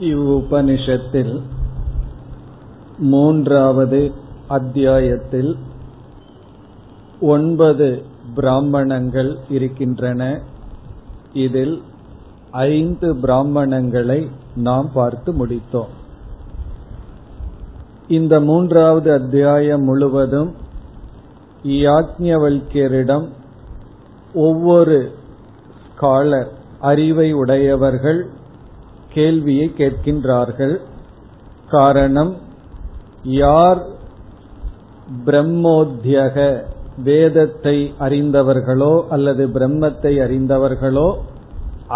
இவ்வுபனிஷத்தில் மூன்றாவது அத்தியாயத்தில் ஒன்பது பிராமணங்கள் இருக்கின்றன. இதில் ஐந்து பிராமணங்களை நாம் பார்த்து முடித்தோம். இந்த மூன்றாவது அத்தியாயம் முழுவதும் யாஜ்ஞவல்யரிடம் ஒவ்வொரு ஸ்காலர் அறிவை உடையவர்கள் கேள்வியை கேட்கின்றார்கள். காரணம் யார் பிரம்மோத்தியக வேதத்தை அறிந்தவர்களோ அல்லது பிரம்மத்தை அறிந்தவர்களோ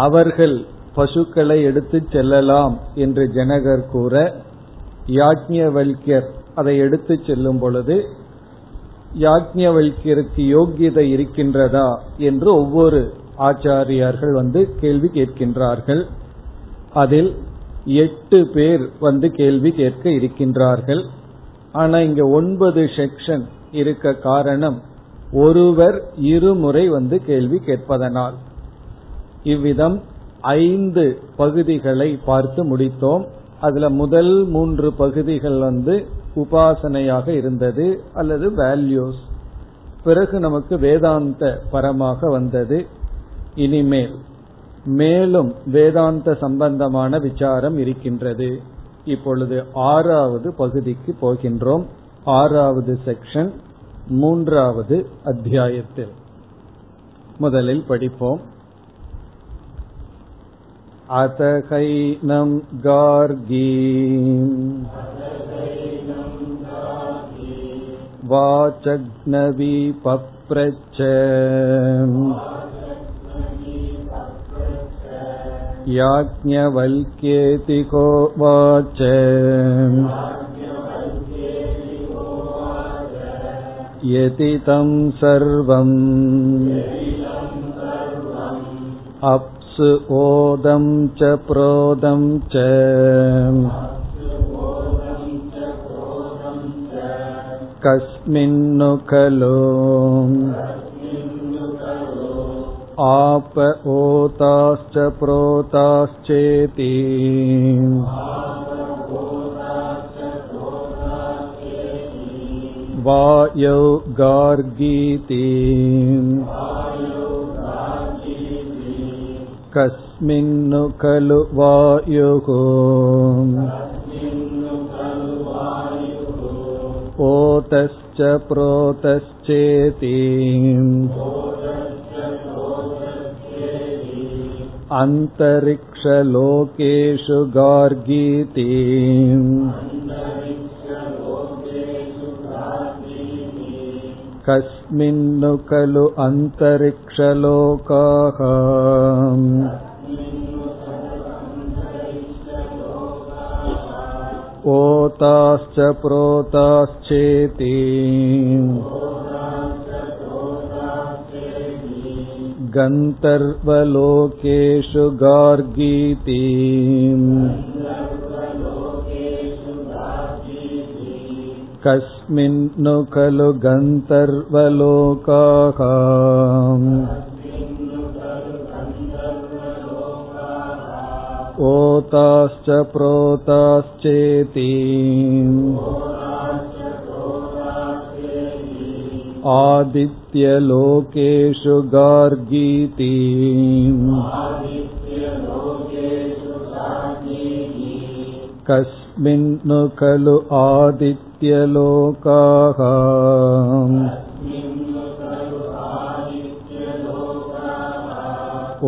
அவர்கள் பசுக்களை எடுத்துச் செல்லலாம் என்று ஜனகர் கூற யாஜ்ஞவல்யர் அதை எடுத்துச் செல்லும் பொழுது யாஜ்ஞவல்யருக்கு யோக்கியதை இருக்கின்றதா என்று ஒவ்வொரு ஆச்சாரியார்கள் வந்து கேள்வி கேட்கின்றார்கள். அதில் எட்டு பேர் வந்து கேள்வி கேட்க இருக்கின்றார்கள். ஆனா இங்க ஒன்பது செக்ஷன் இருக்க காரணம் ஒருவர் இருமுறை வந்து கேள்வி கேட்பதனால். இவ்விதம் ஐந்து பகுதிகளை பார்த்து முடித்தோம். அதுல முதல் மூன்று பகுதிகள் வந்து உபாசனையாக இருந்தது அல்லது வேல்யூஸ் பிறகு நமக்கு வேதாந்த பரமாக வந்தது. இனிமேல் மேலும் வேதாந்த சம்பந்தமான விசாரம் இருக்கின்றது இப்பொழுது ஆறாவது பகுதிக்கு போகின்றோம் ஆறாவது செக்ஷன் மூன்றாவது அத்தியாயத்தில் முதலில் படிப்போம் अतहैनं गार्गीम् वाचग्नवी पप्रच्छ याज्ञवल्क्येति कोवाच यति तं सर्वम् अप्सु ओदं च प्रोदं च कस्मिन्नु खलु आप ओताश्च प्रोताश्चेति वायौ गार्गीति कस्मिन्नु खलु वायुः ओतश्च प्रोतश्चेति अन्तरिक्षलोकेषु गार्गीति कस्मिन्नु खलु अन्तरिक्षलोकाः ओताश्च प्रोताश्चेति गन्तर्वलोकेषु गार्गीति कस्मिन्नु खलु गन्तर्वलोकाः ओताश्च प्रोताश्चेति आदित्यलोकेषु गार्गीति कस्मिन्नु खलु आदित्यलोकाः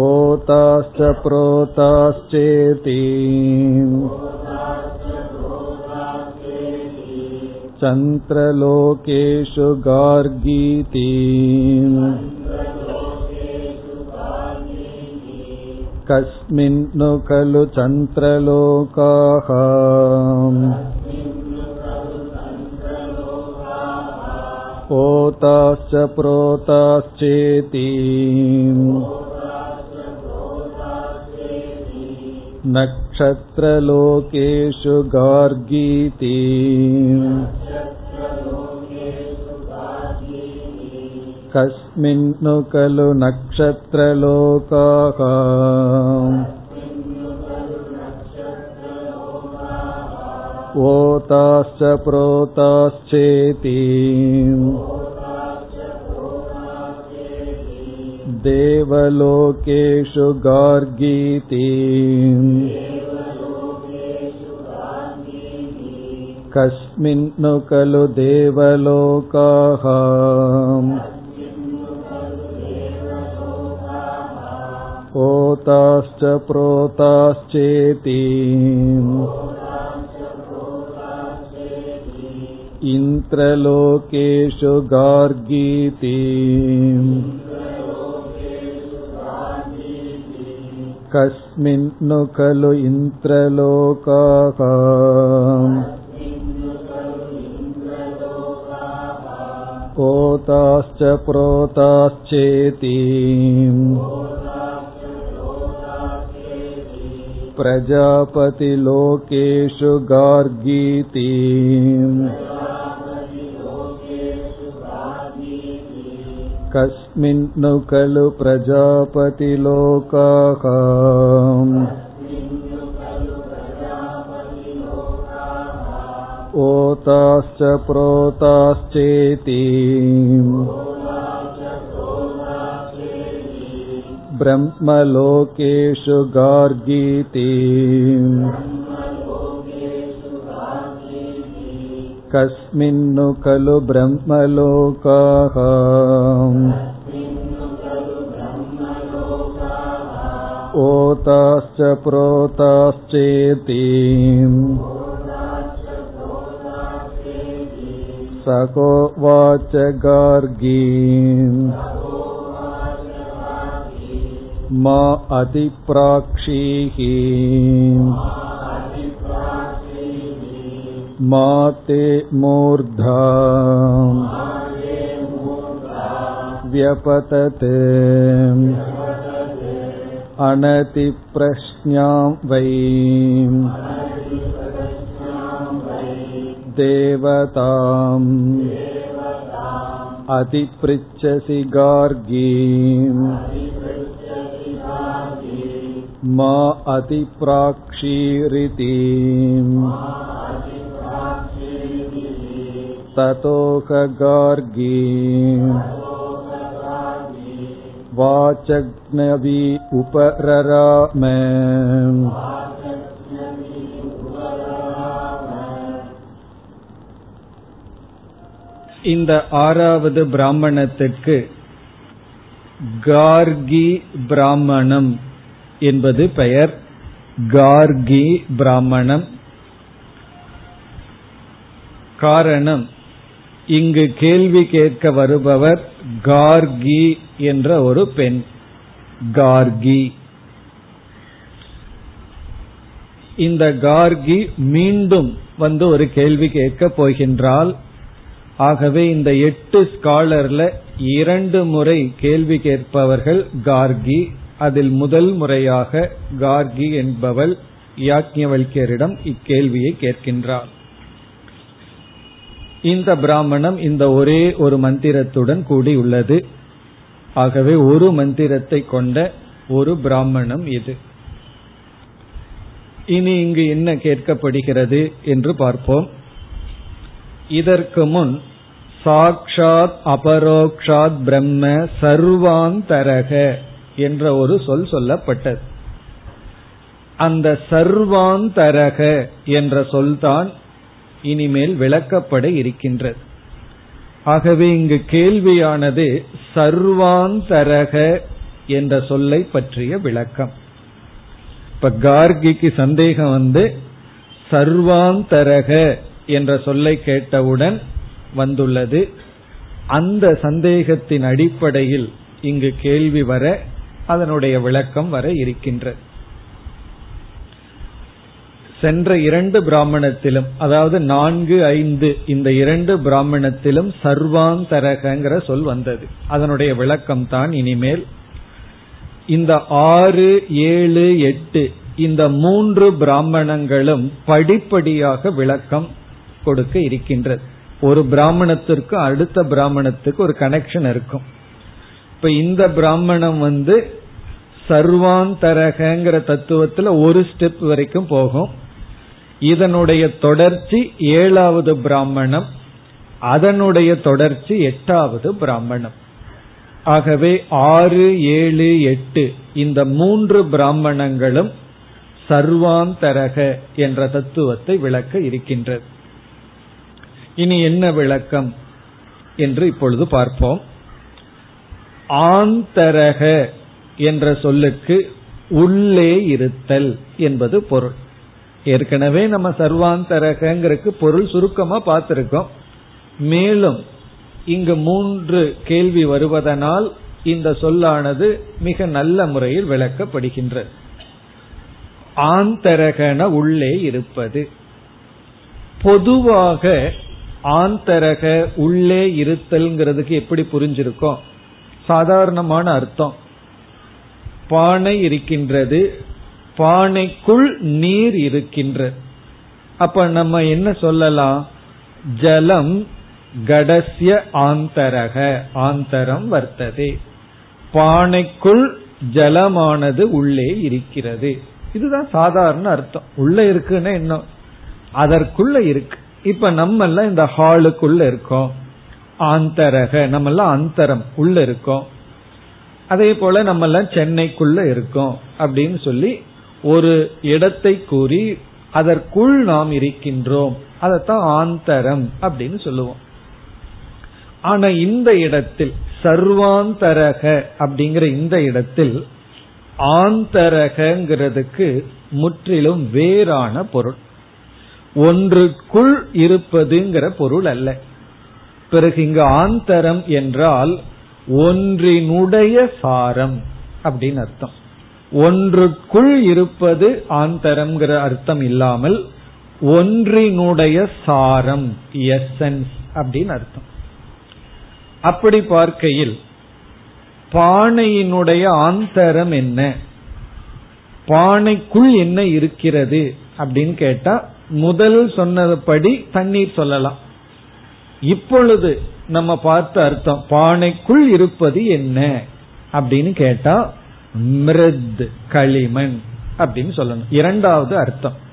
ओताश्च प्रोताश्चेति चन्द्रलोकेषु गार्गीति कस्मिन्नु खलु चन्द्रलोकाः ओताश्च प्रोताश्चेति नक्षत्रलोकेषु गार्गीति कस्मिन्नु खलु नक्षत्रलोकाः ओताश्च प्रोताश्चेति देवलोकेषु गार्गीति कस्मिन्नु खलु देवलोकाः ओताश्च प्रोताश्चेति इन्द्रलोकेषु गार्गीति कस्मिन्नु खलु इन्द्रलोकाः ओताश्च प्रोताश्चेति प्रजापतिलोकेषु गार्गीति कस्मिन्नु खलु प्रजापतिलोकाः ओताश्च प्रोताश्चेति ब्रह्मलोकेषु गार्गीति कस्मिन्नु खलु ब्रह्मलोकाः ओताश्च प्रोताश्चेति सकोवाच गार्गी मा अतिप्राक्षीः मा ते मूर्धा व्यपतत्। अनतिप्रश्न्यां वै। देवताम् अतिपृच्छसि गार्गीम् मा अतिप्राक्षीरिति ततोह गार्गी वाचग्नवी उपरराम இந்த ஆறாவது பிராமணத்துக்கு கார்கி பிராமணம் என்பது பெயர். கார்கி பிராமணம். காரணம் இங்கு கேள்வி கேட்க வருபவர் கார்கி என்ற ஒரு பெண். கார்கி. இந்த கார்கி மீண்டும் வந்து ஒரு கேள்வி கேட்க போகின்றால் ஆகவே இந்த எட்டு ஸ்காலர்ல இரண்டு முறை கேள்வி கேட்பவர்கள் கார்கி. அதில் முதல் முறையாக கார்கி என்பவள் யாக்ஞவல்யரிடம் இக்கேள்வியை கேட்கின்றார் இந்த பிராமணம் இந்த ஒரே ஒரு மந்திரத்துடன் கூடியுள்ளது. ஆகவே ஒரு மந்திரத்தை கொண்ட ஒரு பிராமணம் இது. இனி இங்கு என்ன கேட்கப்படுகிறது என்று பார்ப்போம். இதற்கு முன் சாக்ஷாத் அபரோக்ஷாத் பிரம்ம சர்வாந்தரக என்ற ஒரு சொல் சொல்லப்பட்டது. அந்த சர்வாந்தரக என்ற சொல்தான் இனிமேல் விளக்கப்பட இருக்கின்றது. ஆகவே இங்கு கேள்வியானது சர்வாந்தரக என்ற சொல்லை பற்றிய விளக்கம். இப்ப கார்கிக்கு சந்தேகம் வந்து சர்வாந்தரக என்ற சொல்லை கேட்டவுடன் வந்துள்ளது. அந்த சந்தேகத்தின் அடிப்படையில் இங்கு கேள்வி வர அதனுடைய விளக்கம் வர இருக்கின்றது சென்ற இரண்டு பிராமணத்திலும் அதாவது நான்கு ஐந்து இந்த இரண்டு பிராமணத்திலும் சர்வாந்தரகங்கிற சொல் வந்தது. அதனுடைய விளக்கம் தான் இனிமேல். இந்த ஆறு ஏழு எட்டு இந்த மூன்று பிராமணங்களும் படிப்படியாக விளக்கம் கொடுக்க இருக்கின்றது. ஒரு பிராமணத்திற்கும் அடுத்த பிராமணத்துக்கு ஒரு கனெக்ஷன் இருக்கும். இப்ப இந்த பிராமணம் வந்து சர்வாந்தரகங்கிற தத்துவத்துல ஒரு ஸ்டெப் வரைக்கும் போகும். இதனுடைய தொடர்ச்சி ஏழாவது பிராமணம் அதனுடைய தொடர்ச்சி எட்டாவது பிராமணம். ஆகவே ஆறு ஏழு எட்டு இந்த மூன்று பிராமணங்களும் சர்வாந்தரக என்ற தத்துவத்தை விளக்க இருக்கின்றது. இனி என்ன விளக்கம் என்று இப்பொழுது பார்ப்போம். ஆந்தரக என்ற சொல்லுக்கு உள்ளே இருத்தல் என்பது பொருள். ஏற்கனவே நம்ம சர்வாந்தரகங்கிறதுக்கு பொருள் சுருக்கமா பார்த்திருக்கோம். மேலும் இங்கு மூன்று கேள்வி வருவதனால் இந்த சொல்லானது மிக நல்ல முறையில் விளக்கப்படுகின்றது ஆந்தரகன உள்ளே இருப்பது. பொதுவாக ஆந்தரக உள்ளே இருத்தல்ங்கிறதுக்கு எப்படி புரிஞ்சிருக்கோம் சாதாரணமான அர்த்தம். பானை இருக்கின்றது பானைக்குள் நீர் இருக்கின்றது. அப்ப நம்ம என்ன சொல்லலாம்? ஜலம் கடசிய ஆந்தரக ஆந்தரம் வர்த்ததே. பானைக்குள் ஜலமானது உள்ளே இருக்கிறது. இதுதான் சாதாரண அர்த்தம். உள்ள இருக்குன்னு என்ன? அதற்குள்ள இருக்கு. இப்ப நம்ம எல்லாம் இந்த ஹாலுக்குள்ள இருக்கோம். ஆந்தரக நம்ம எல்லாம் அந்தரம் உள்ள இருக்கோம். அதே போல நம்ம எல்லாம் சென்னைக்குள்ள இருக்கோம் அப்படின்னு சொல்லி ஒரு இடத்தை கூறி அதற்குள் நாம் இருக்கின்றோம். அதத்தான் ஆந்தரம் அப்படின்னு சொல்லுவோம். ஆனா இந்த இடத்தில் சர்வாந்தரக அப்படிங்கிற இந்த இடத்தில் ஆந்தரகங்கிறதுக்கு முற்றிலும் வேறான பொருள். ஒன்றுக்குள் இருப்பதுங்கிற பொருள் அல்ல. பிறகு இங்கு ஆந்தரம் என்றால் ஒன்றினுடைய சாரம் அப்படின்னு அர்த்தம். ஒன்றுக்குள் இருப்பது ஆந்தரம்ங்கிற அர்த்தம் இல்லாமல் ஒன்றினுடைய சாரம் எசன்ஸ் அப்படின்னு அர்த்தம். அப்படி பார்க்கையில் பானையினுடைய ஆந்தரம் என்ன? பானைக்குள் என்ன இருக்கிறது அப்படின்னு கேட்டா முதல் சொன்னபடி தண்ணீர் சொல்லலாம். இப்பொழுது நம்ம பார்த்த அர்த்தம் பானைக்குள் இருப்பது என்ன அப்படின்னு கேட்டா மிருத் களிமண் அப்படின்னு சொல்லணும். இரண்டாவது அர்த்தம்.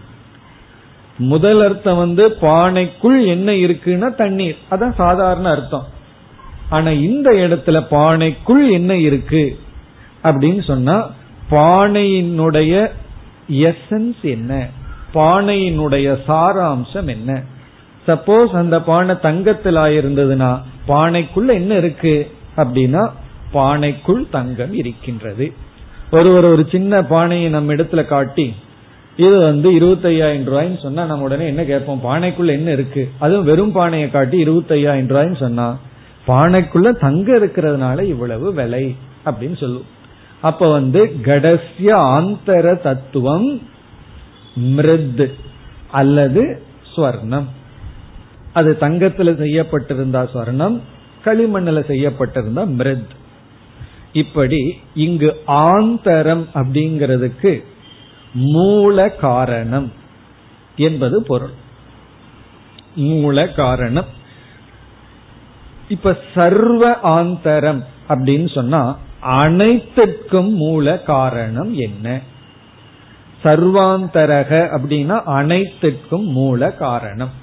முதல் அர்த்தம் வந்து பானைக்குள் என்ன இருக்குன்னா தண்ணீர். அதான் சாதாரண அர்த்தம். ஆனா இந்த இடத்துல பானைக்குள் என்ன இருக்கு அப்படின்னு சொன்னா பானையினுடைய எசன்ஸ் என்ன? பானையினுடைய சாராம்சம் என்ன? சப்போஸ் அந்த பானை தங்கத்தில் ஆயிருந்ததுன்னா பானைக்குள்ள என்ன இருக்கு? அப்படின்னா பானைக்குள் தங்கம் இருக்கின்றது. ஒருவர் ஒரு சின்ன பானையை நம்ம இடத்துல காட்டி இது வந்து இருபத்தையாயிரம் ரூபாய்ன்னு சொன்னா நம்ம உடனே என்ன கேட்போம்? பானைக்குள்ள என்ன இருக்கு? அதுவும் வெறும் பானையை காட்டி இருபத்தையாயிரம் ரூபாய்ன்னு சொன்னா பானைக்குள்ள தங்கம் இருக்கிறதுனால இவ்வளவு விலை அப்படின்னு சொல்லுவோம். அப்ப வந்து கடசிய ஆந்தர தத்துவம் மிருத் அல்லது ஸ்வர்ணம். அது தங்கத்துல செய்யப்பட்டிருந்தா ஸ்வர்ணம் களிமண்ணில் செய்யப்பட்டிருந்தா மிருத். இப்படி இங்கு ஆந்தரம் அப்படிங்கிறதுக்கு மூல காரணம் என்பது பொருள். மூல காரணம். இப்ப சர்வ ஆந்தரம் அப்படின்னு சொன்னா அனைத்துக்கும் மூல காரணம் என்ன? சர்வாந்தரக அப்படின்னா அனைத்துக்கும் மூல காரணம்.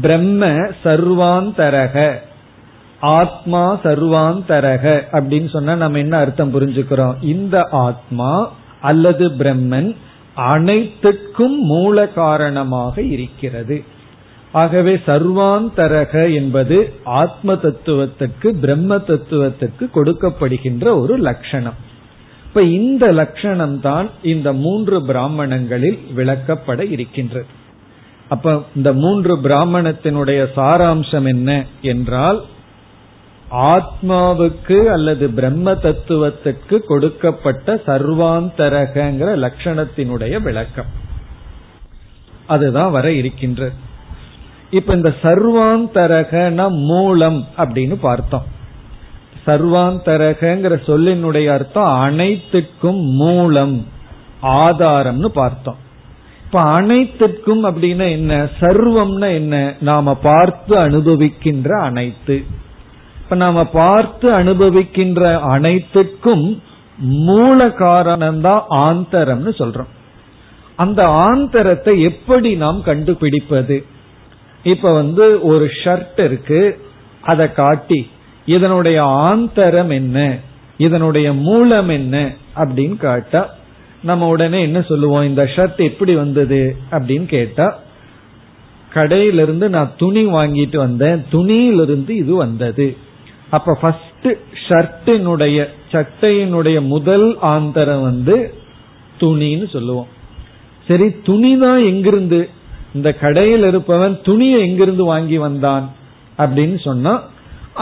பிரம்ம சர்வாந்தரக ஆத்மா சர்வாந்தரக அப்படின்னு சொன்னா நம்ம என்ன அர்த்தம் புரிஞ்சுக்கிறோம்? இந்த ஆத்மா அல்லது பிரம்மன் அனைத்துக்கும் மூல காரணமாக இருக்கிறது. ஆகவே சர்வாந்தரக என்பது ஆத்ம தத்துவத்துக்கு பிரம்ம தத்துவத்துக்கு கொடுக்கப்படுகின்ற ஒரு லட்சணம். இப்ப இந்த லட்சணம் தான் இந்த மூன்று பிராமணங்களில் விளக்கப்பட இருக்கின்றது. அப்ப இந்த மூன்று பிராமணத்தினுடைய சாராம்சம் என்ன என்றால் ஆத்மாவுக்கு அல்லது பிரம்ம தத்துவத்துக்கு கொடுக்கப்பட்ட சர்வாந்தரகங்கிற லட்சணத்தினுடைய விளக்கம். அதுதான் வர இருக்கின்றது. இப்ப இந்த சர்வாந்தரகன மூலம் அப்படின்னு பார்த்தோம். சர்வாந்தரகங்கிற சொல்லினுடைய அர்த்தம் அனைத்துக்கும் மூலம் ஆதாரம்னு பார்த்தோம். இப்ப அனைத்துக்கும் அப்படின்னா என்ன? சர்வம்னா என்ன? நாம பார்த்து அனுபவிக்கின்ற அனைத்து. இப்ப நாம பார்த்து அனுபவிக்கின்ற அனைத்துக்கும் மூல காரணம் தான் ஆந்தரம்னு சொல்றோம். அந்த ஆந்தரத்தை எப்படி நாம் கண்டுபிடிப்பது? இப்ப வந்து ஒரு ஷர்ட் இருக்கு அதை காட்டி இதனுடைய ஆந்தரம் என்ன? இதனுடைய மூலம் என்ன? அப்படின்னு காட்டா நம்ம உடனே என்ன சொல்லுவோம்? இந்த ஷர்ட் எப்படி வந்தது? அப்படின்னு கேட்டா கடையிலிருந்து நான் துணி வாங்கிட்டு வந்தேன். துணியிலிருந்து இது வந்தது. அப்ப ஃபர்ஸ்ட் ஷர்ட்டினுடைய சட்டையினுடைய முதல் ஆந்தரம் வந்து துணின்னு சொல்லுவோம். சரி துணி தான் எங்கிருந்து? இந்த கடையில் இருப்பவன் துணியை எங்கிருந்து வாங்கி வந்தான்? அப்படின்னு சொன்னா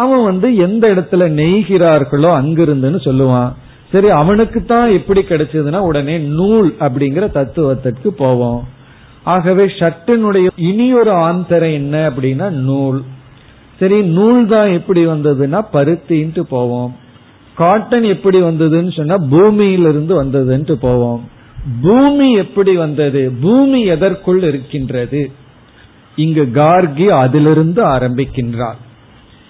அவன் வந்து எந்த இடத்துல நெய்கிறார்களோ அங்கிருந்துன்னு சொல்லுவான். சரி அவனுக்கு தான் எப்படி கிடைச்சதுன்னா உடனே நூல் அப்படிங்கிற தத்துவத்திற்கு போவோம். ஆகவே ஷர்ட்டினுடைய இனி ஒரு ஆந்தரம் என்ன அப்படின்னா நூல். சரி நூல் தான் எப்படி வந்ததுன்னா பருத்தின்ட்டு போவோம். காட்டன் எப்படி வந்ததுன்னு சொன்னா பூமியிலிருந்து வந்ததுன்ட்டு போவோம். பூமி எப்படி வந்தது? பூமி எதற்குள் இருக்கின்றது? இங்கு கார்கி அதிலிருந்து ஆரம்பிக்கின்றார்.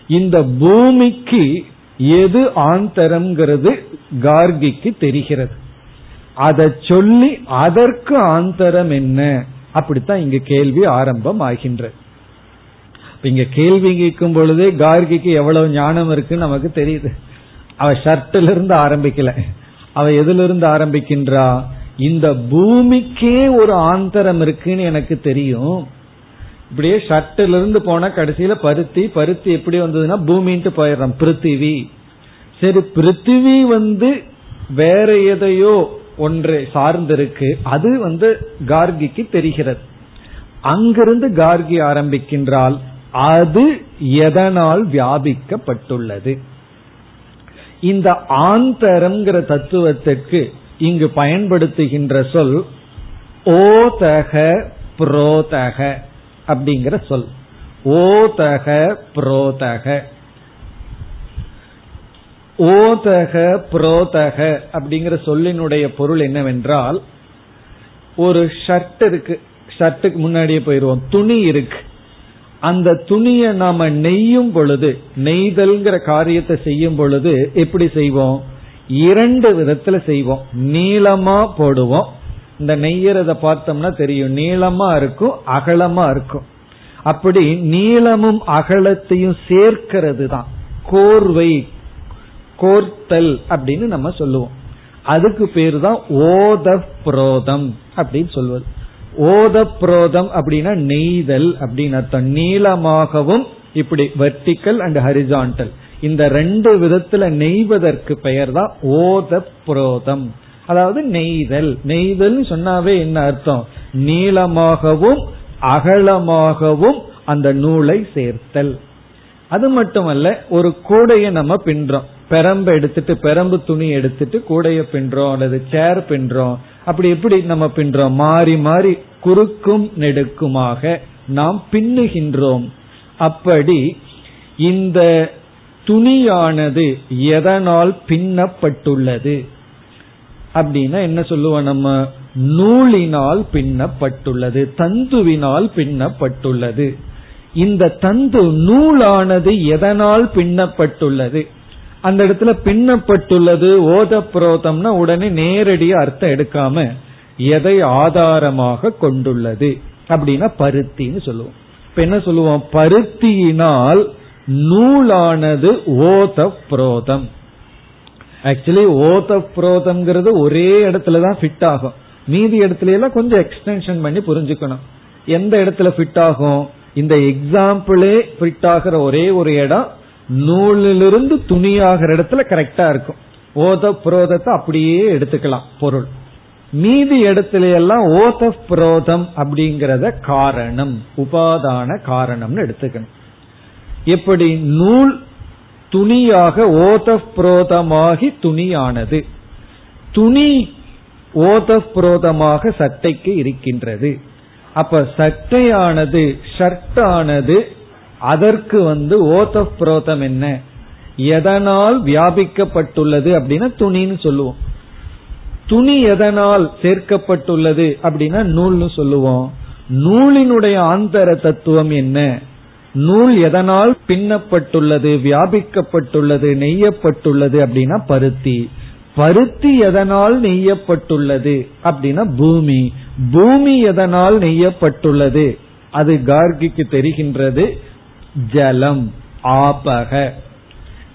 இந்த பூமிக்கு எது ஆந்தரம்ங்கிறது கார்கிக்கு தெரிகிறது. அதை சொல்லி அதற்கு ஆந்தரம் என்ன? அப்படித்தான் இங்க கேள்வி ஆரம்பம் ஆகின்றது இங்க கேள்வி கேட்கும் பொழுதே கார்கிக்கு எவ்வளவு ஞானம் இருக்குன்னு நமக்கு தெரியுது. அவ ஷர்ட்ல இருந்து ஆரம்பிக்கல. அவ எதுல இருந்து ஆரம்பிக்கின்றா? இந்த பூமிக்கே ஒரு ஆந்தரம் இருக்குன்னு எனக்கு தெரியும். இப்படியே ஷர்ட்ல இருந்து போனா கடைசியில பருத்தி பருத்தி எப்படி வந்ததுன்னா பூமின்ட்டு போயிடுறோம் பிருத்திவி. சரி பிருத்திவி வந்து வேற எதையோ ஒன்றை சார்ந்திருக்கு. அது வந்து கார்கிக்கு தெரிகிறது. அங்கிருந்து கார்கி ஆரம்பிக்கின்றால் அது எதனால் வியாபிக்கப்பட்டுள்ளது? இந்த ஆந்தரம்ங்கிற தத்துவத்திற்கு இங்கு பயன்படுத்துகின்ற சொல் ஓதக புரோதக. அப்படிங்கிற சொல். ஓதக புரோதக. ஓதக புரோதக அப்படிங்கிற சொல்லினுடைய பொருள் என்னவென்றால் ஒரு ஷர்ட் இருக்கு. ஷர்ட்டுக்கு முன்னாடியே போயிருவோம் துணி இருக்கு. அந்த துணியை நாம நெய்யும் பொழுது நெய்தல்ங்கிற காரியத்தை செய்யும் பொழுது எப்படி செய்வோம்? இரண்டு விதத்துல செய்வோம். நீளமா போடுவோம். இந்த நெய்யறத பார்த்தோம்னா தெரியும். நீளமா இருக்கும் அகலமா இருக்கும். அப்படி நீளமும் அகலத்தையும் சேர்க்கிறது தான் கோர்வை கோர்த்தல் அப்படின்னு நம்ம சொல்லுவோம். அதுக்கு பேர் தான் ஓத புரோதம் அப்படின்னு சொல்வது. ஓத புரோதம் அப்படின்னா நெய்தல் அப்படின்னு அர்த்தம். நீளமாகவும் இப்படி வெர்டிக்கல் அண்ட் ஹரிசான்டல் இந்த ரெண்டு விதத்துல நெய்வதற்கு பெயர் தான் ஓத புரோதம் அதாவது நெய்தல். நெய்தல் சொன்னாவே என்ன அர்த்தம்? நீளமாகவும் அகலமாகவும் அந்த நூலை சேர்த்தல். அது மட்டுமல்ல ஒரு கூடையை நம்ம பின்றோம். பெரம்பு எடுத்துட்டு பெரம்பு துணி எடுத்துட்டு கூடைய பின்றோம் அல்லது சேர் பின்றோம். அப்படி எப்படி நம்ம பின்றோம்? மாறி மாறி குறுக்கும் நெடுக்குமாக நாம் பின்னுகின்றோம். அப்படி இந்த துணியானது எதனால் பின்னப்பட்டுள்ளது? அப்படின்னா என்ன சொல்லுவோம் நம்ம? நூலினால் பின்னப்பட்டுள்ளது தந்துவினால் பின்னப்பட்டுள்ளது. இந்த தந்து நூலானது எதனால் பின்னப்பட்டுள்ளது? அந்த இடத்துல பின்னப்பட்டுள்ளது ஓத புரோதம்னா உடனே நேரடி அர்த்தம் எடுக்காம எதை ஆதாரமாக கொண்டுள்ளது? அப்படின்னா பருத்தின்னு சொல்லுவோம். இப்ப என்ன சொல்லுவோம்? பருத்தியினால் நூலானது ஓத புரோதம் ஆக்சுவலி ஓத புரோதம்ங்கிறது ஒரே இடத்துலதான் ஃபிட் ஆகும். மீதி இடத்துல எல்லாம் கொஞ்சம் எக்ஸ்டென்ஷன் பண்ணி புரிஞ்சுக்கணும். எந்த இடத்துல ஃபிட் ஆகும்? இந்த எக்ஸாம்பிளே ஃபிட் ஆகிற ஒரே ஒரு இடம் நூலிலிருந்து துணியாகிற இடத்துல கரெக்டா இருக்கும். ஓத புரோதத்தை அப்படியே எடுத்துக்கலாம் பொருள். மீதி இடத்துல எல்லாம் ஓத புரோதம் அப்படிங்கறத காரணம் உபாதான காரணம்னு எடுத்துக்கணும். எப்படி? நூல் துணியாக ஓத புரோதமாகி துணியானது. துணி ஓத புரோதமாக சட்டைக்கு இருக்கின்றது. அப்ப சட்டையானது ஷர்ட்டானது அதற்கு வந்து ஓத புரோதம் என்ன? எதனால் வியாபிக்கப்பட்டுள்ளது அப்படின்னா துணின்னு சொல்லுவோம். துணி எதனால் சேர்க்கப்பட்டுள்ளது அப்படின்னா நூல்னு சொல்லுவோம். நூலினுடைய ஆந்தர தத்துவம் என்ன? நூல் எதனால் பின்னப்பட்டுள்ளது வியாபிக்கப்பட்டுள்ளது நெய்யப்பட்டுள்ளது அப்படின்னா பருத்தி. பருத்தி எதனால் நெய்யப்பட்டுள்ளது அப்படின்னா பூமி. பூமி எதனால் நெய்யப்பட்டுள்ளது? அது கார்கிக்கு தெரிகின்றது. ஜலம் ஆபக.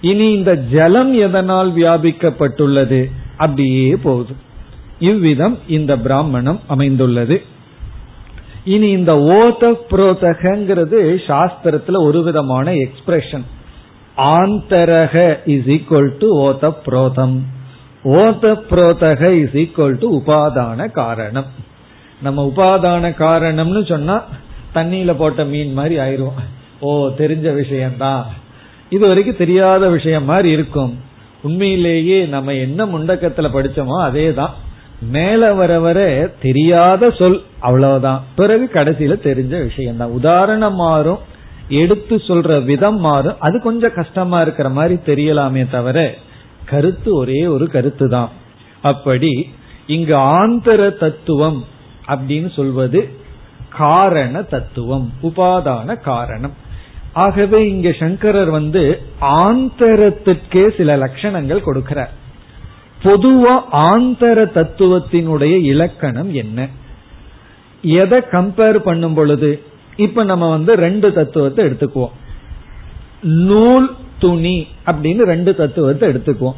இனி இந்த ஜலம் எதனால் வியாபிக்கப்பட்டுள்ளது? அப்படியே போகுது. இவ்விதம் இந்த பிராமணம் அமைந்துள்ளது. இனி இந்த ஓத புரோதகங்கிறது சாஸ்திரத்துல ஒரு விதமான எக்ஸ்பிரஷன் ஆந்தரக இஸ் ஈக்வல் டு ஓத புரோதம் ஓத புரோதக இஸ் ஈக்வல் டு உபாதான காரணம். நம்ம உபாதான காரணம்னு சொன்னா தண்ணியில போட்ட மீன் மாதிரி ஆயிரும். ஓ தெரிஞ்ச விஷயம்தான். இது வரைக்கும் தெரியாத விஷயம் மாதிரி இருக்கும். உண்மையிலேயே நம்ம என்ன முண்டக்கத்துல படிச்சோமோ அதே தான் மேல வர வர தெரியாத சொல் அவ்வளவுதான். பிறகு கடைசியில தெரிஞ்ச விஷயம் தான் உதாரணம் மாறும் எடுத்து சொல்ற விதம் மாறும். அது கொஞ்சம் கஷ்டமா இருக்கிற மாதிரி தெரியலாமே தவிர கருத்து ஒரே ஒரு கருத்து தான் அப்படி இங்கு ஆந்தர தத்துவம் அப்படின்னு சொல்வது காரண தத்துவம் உபாதான காரணம். ஆகவே இங்க சங்கரர் வந்து ஆந்தரத்திற்கே சில லட்சணங்கள் கொடுக்கிறார். பொதுவா ஆந்தர தத்துவத்தினுடைய இலக்கணம் என்ன? எதை கம்பேர் பண்ணும் பொழுது இப்ப நம்ம வந்து ரெண்டு தத்துவத்தை எடுத்துக்குவோம். நூல் துணி அப்படின்னு ரெண்டு தத்துவத்தை எடுத்துக்குவோம்.